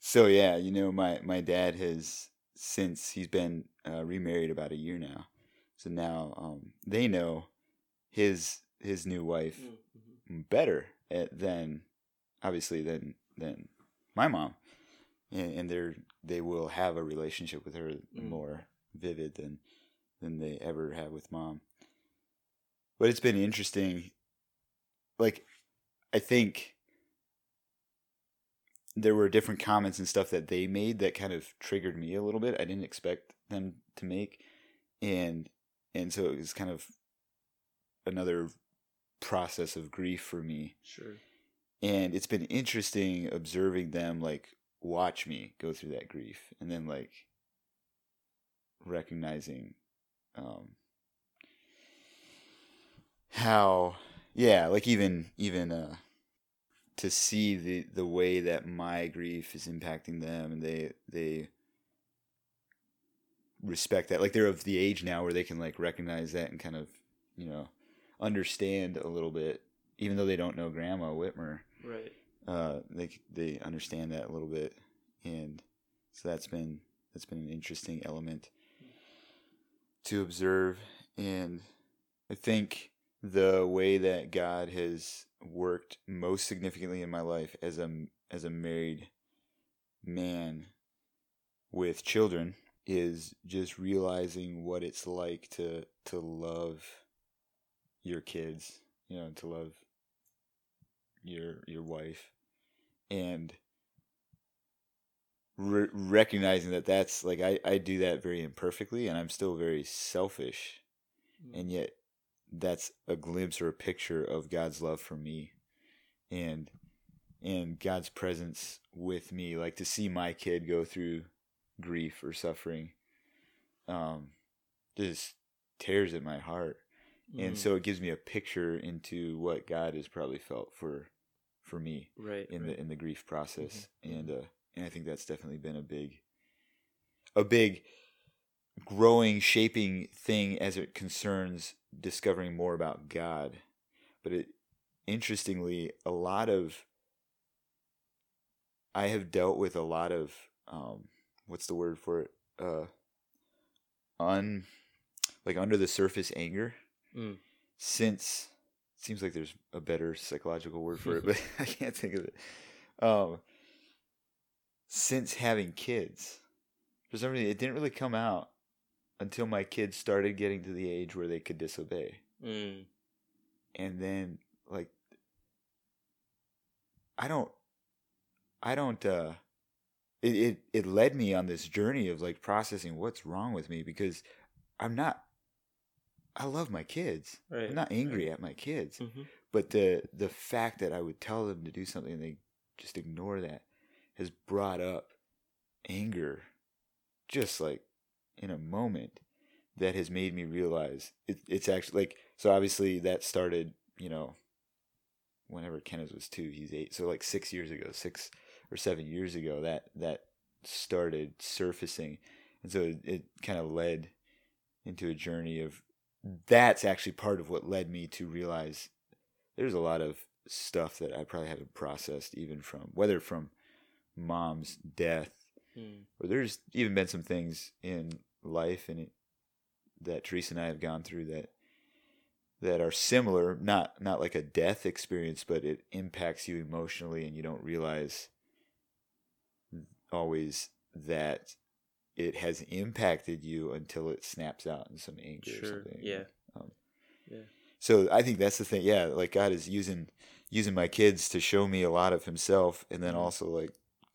so yeah, you know, my my dad has since he's been uh, remarried about a year now. So now um, they know his his new wife Mm-hmm. better at, than obviously than than my mom, and, and they're they will have a relationship with her Mm. more vivid than than they ever have with mom. But it's been interesting. Like, I think there were different comments and stuff that they made that kind of triggered me a little bit. I didn't expect them to make, and and so it was kind of another process of grief for me Sure. and it's been interesting observing them like watch me go through that grief and then like recognizing um how yeah like even even uh to see the the way that my grief is impacting them and they they respect that like they're of the age now where they can like recognize that and kind of you know understand a little bit even though they don't know grandma whitmer Right. uh they they understand that a little bit and so that's been that's been an interesting element to observe and i think the way that god has worked most significantly in my life as a as a married man with children is just realizing what it's like to to love your kids you know to love your your wife. And re- recognizing that that's like I, I do that very imperfectly and i'm still very selfish and yet that's a glimpse or a picture of god's love for me and and god's presence with me like to see my kid go through grief or suffering um just tears at my heart and Mm. so it gives me a picture into what God has probably felt for for me right. in right. the in the grief process Mhm, and uh and I think that's definitely been a big a big growing shaping thing as it concerns discovering more about God but it interestingly a lot of I have dealt with a lot of um what's the word for it uh un like under the surface anger Mm. since seems like there's a better psychological word for it, but I can't think of it. Um, since having kids, for some reason, it didn't really come out until my kids started getting to the age where they could disobey, Mm. and then like I don't, I don't. uh it, it it led me on this journey of like processing what's wrong with me because I'm not. I love my kids. Right. I'm not angry at my kids hmm but the the fact that I would tell them to do something and they just ignore that has brought up anger just like in a moment that has made me realize it, it's actually like so obviously that started you know whenever Kenneth was two he's eight so like six years ago six or seven years ago that that started surfacing. And so it, it kind of led into a journey of that's actually part of what led me to realize there's a lot of stuff that I probably haven't processed, even from whether from mom's death Mm. or there's even been some things in life and it, that Teresa and I have gone through that that are similar, not not like a death experience, but it impacts you emotionally, and you don't realize always that it has impacted you until it snaps out in some anger or something. Yeah. Um, Yeah. So I think that's the thing. Yeah, like God is using using my kids to show me a lot of Himself, and then Mhm. also like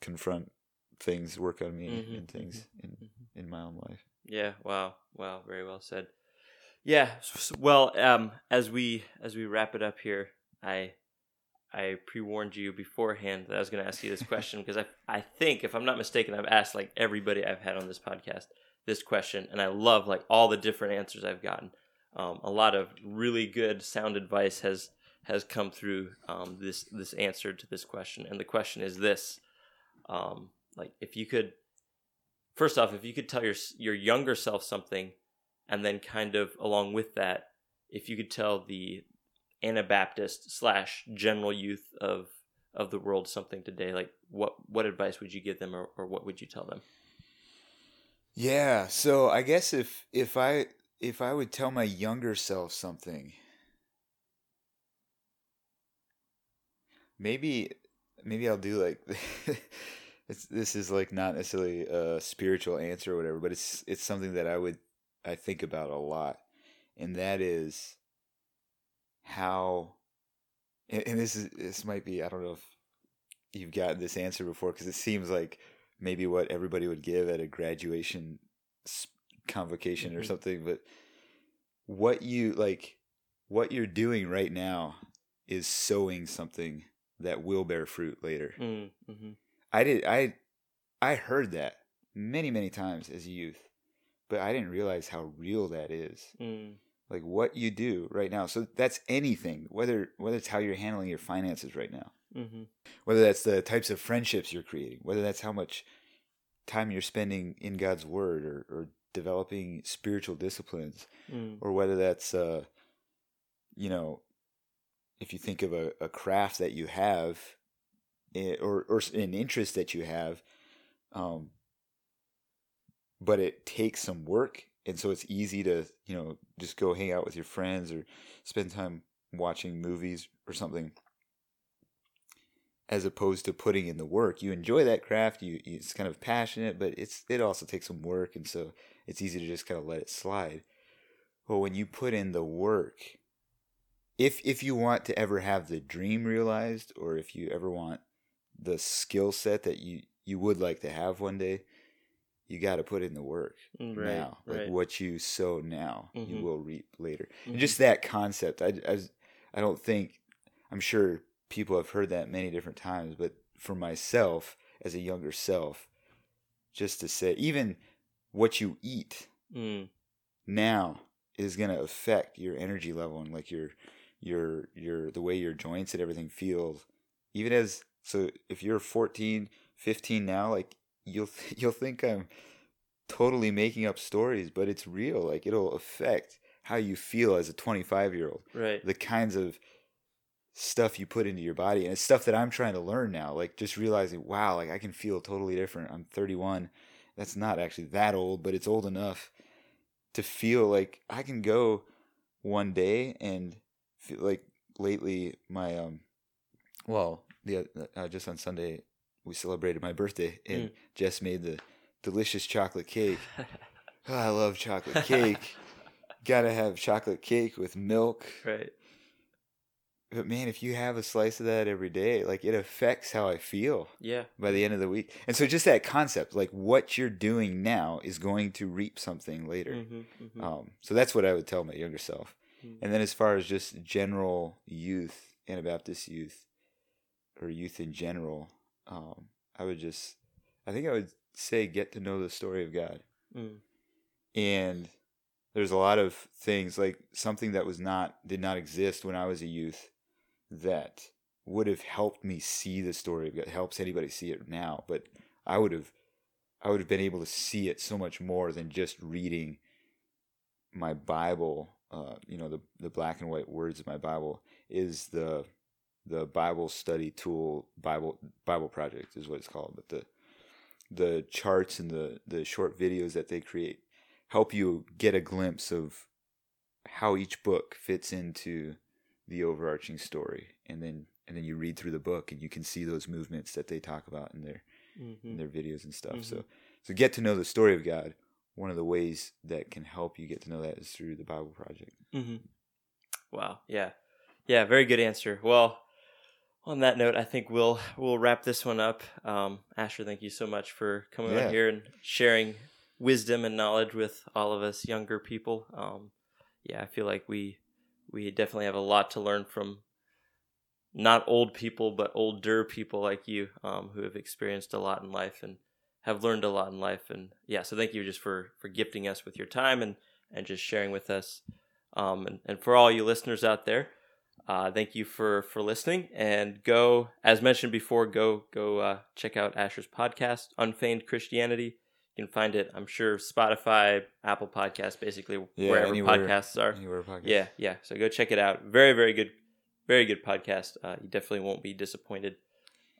confront things, work on me Mhm, and things in mhm. in my own life. Yeah. Wow. Wow. Very well said. Yeah. Well, um, as we as we wrap it up here, I I pre warned you beforehand that I was going to ask you this question because I I think if I'm not mistaken, I've asked like everybody I've had on this podcast this question, and I love like all the different answers I've gotten. Um, a lot of really good sound advice has has come through um, this this answer to this question, and the question is this: um, like if you could first off, if you could tell your your younger self something, and then kind of along with that, if you could tell the Anabaptist slash general youth of of the world something today, like what what advice would you give them, or, or what would you tell them? Yeah. So I guess if if I if I would tell my younger self something, maybe maybe I'll do like it's this is like not necessarily a spiritual answer or whatever, but it's it's something that I would I think about a lot, and that is how and, and this is this might be I don't know if you've gotten this answer before because it seems like maybe what everybody would give at a graduation convocation or Mhm. something but what you like what you're doing right now is sowing something that will bear fruit later. Mm, hmm i did i i heard that many many times as a youth but i didn't realize how real that is. Mm, like what you do right now so that's anything whether whether it's how you're handling your finances right now. Hmm whether that's the types of friendships you're creating, whether that's how much time you're spending in God's Word or, or developing spiritual disciplines, mm, or whether that's, uh, you know, if you think of a, a craft that you have eh, or, or an interest that you have, um, but it takes some work. And so it's easy to, you know, just go hang out with your friends or spend time watching movies or something as opposed to putting in the work. You enjoy that craft, you it's kind of passionate, but it's it also takes some work and so it's easy to just kind of let it slide. But when you put in the work, if if you want to ever have the dream realized or if you ever want the skill set that you you would like to have one day, you got to put in the work Mm, right, now. Like right. what you sow now, you Mhm. will reap later. Mhm. And just that concept, I, I, I don't think, I'm sure people have heard that many different times, but for myself, as a younger self, just to say, even what you eat mm, now is going to affect your energy level and like your, your, your, the way your joints and everything feels Even as, so if you're 14, 15 now, like you'll, you'll think I'm totally making up stories, but it's real. Like it'll affect how you feel as a 25 year old right. the kinds of stuff you put into your body and it's stuff that i'm trying to learn now like just realizing wow like i can feel totally different i'm 31 that's not actually that old, but it's old enough to feel like I can go one day and like lately my um well the uh, just on Sunday we celebrated my birthday and Mm. Jess made the delicious chocolate cake. Oh, I love chocolate cake. Gotta have chocolate cake with milk. right. But man, if you have a slice of that every day, like it affects how I feel Yeah. by the end of the week. And so just that concept, like what you're doing now is going to reap something later. hmm hmm Um, so that's what I would tell my younger self. Mm. And then as far as just general youth, Anabaptist youth, or youth in general, um, I would just, I think I would say get to know the story of God. Mm. And there's a lot of things like something that was not did not exist when I was a youth that would have helped me see the story of God. Helps anybody see it now, but I would have I would have been able to see it so much more than just reading my Bible. Uh, you know, the the black and white words of my Bible is the the Bible study tool Bible Bible project is what it's called. But the the charts and the the short videos that they create help you get a glimpse of how each book fits into the overarching story and then and then you read through the book and you can see those movements that they talk about in their in hmm their videos and stuff so Mhm. so get to know the story of god one of the ways that can help you get to know that is through the bible project Mm-hmm. Wow. Yeah. Yeah. Very good answer. Well, on that note, I think we'll we'll wrap this one up. Um, Asher, thank you so much for coming Yeah. on here and sharing wisdom and knowledge with all of us younger people. Um, yeah, I feel like we we definitely have a lot to learn from not old people, but older people like you, um, who have experienced a lot in life and have learned a lot in life. And yeah, so thank you just for for gifting us with your time and and just sharing with us. Um, and, and for all you listeners out there, uh, thank you for for listening. And go, as mentioned before, go go uh, check out Asher's podcast, Unfeigned Christianity. You can find it, I'm sure, Spotify, Apple Podcasts, basically Yeah, wherever anywhere. podcasts are. anywhere podcast Yeah, yeah. So go check it out. Very, very good, very good podcast. Uh, you definitely won't be disappointed.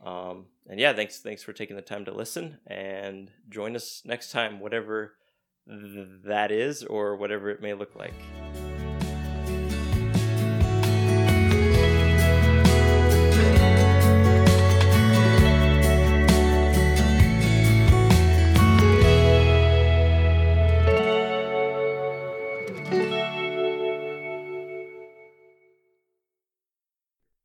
Um, and yeah, thanks, thanks for taking the time to listen and join us next time, whatever th- that is or whatever it may look like.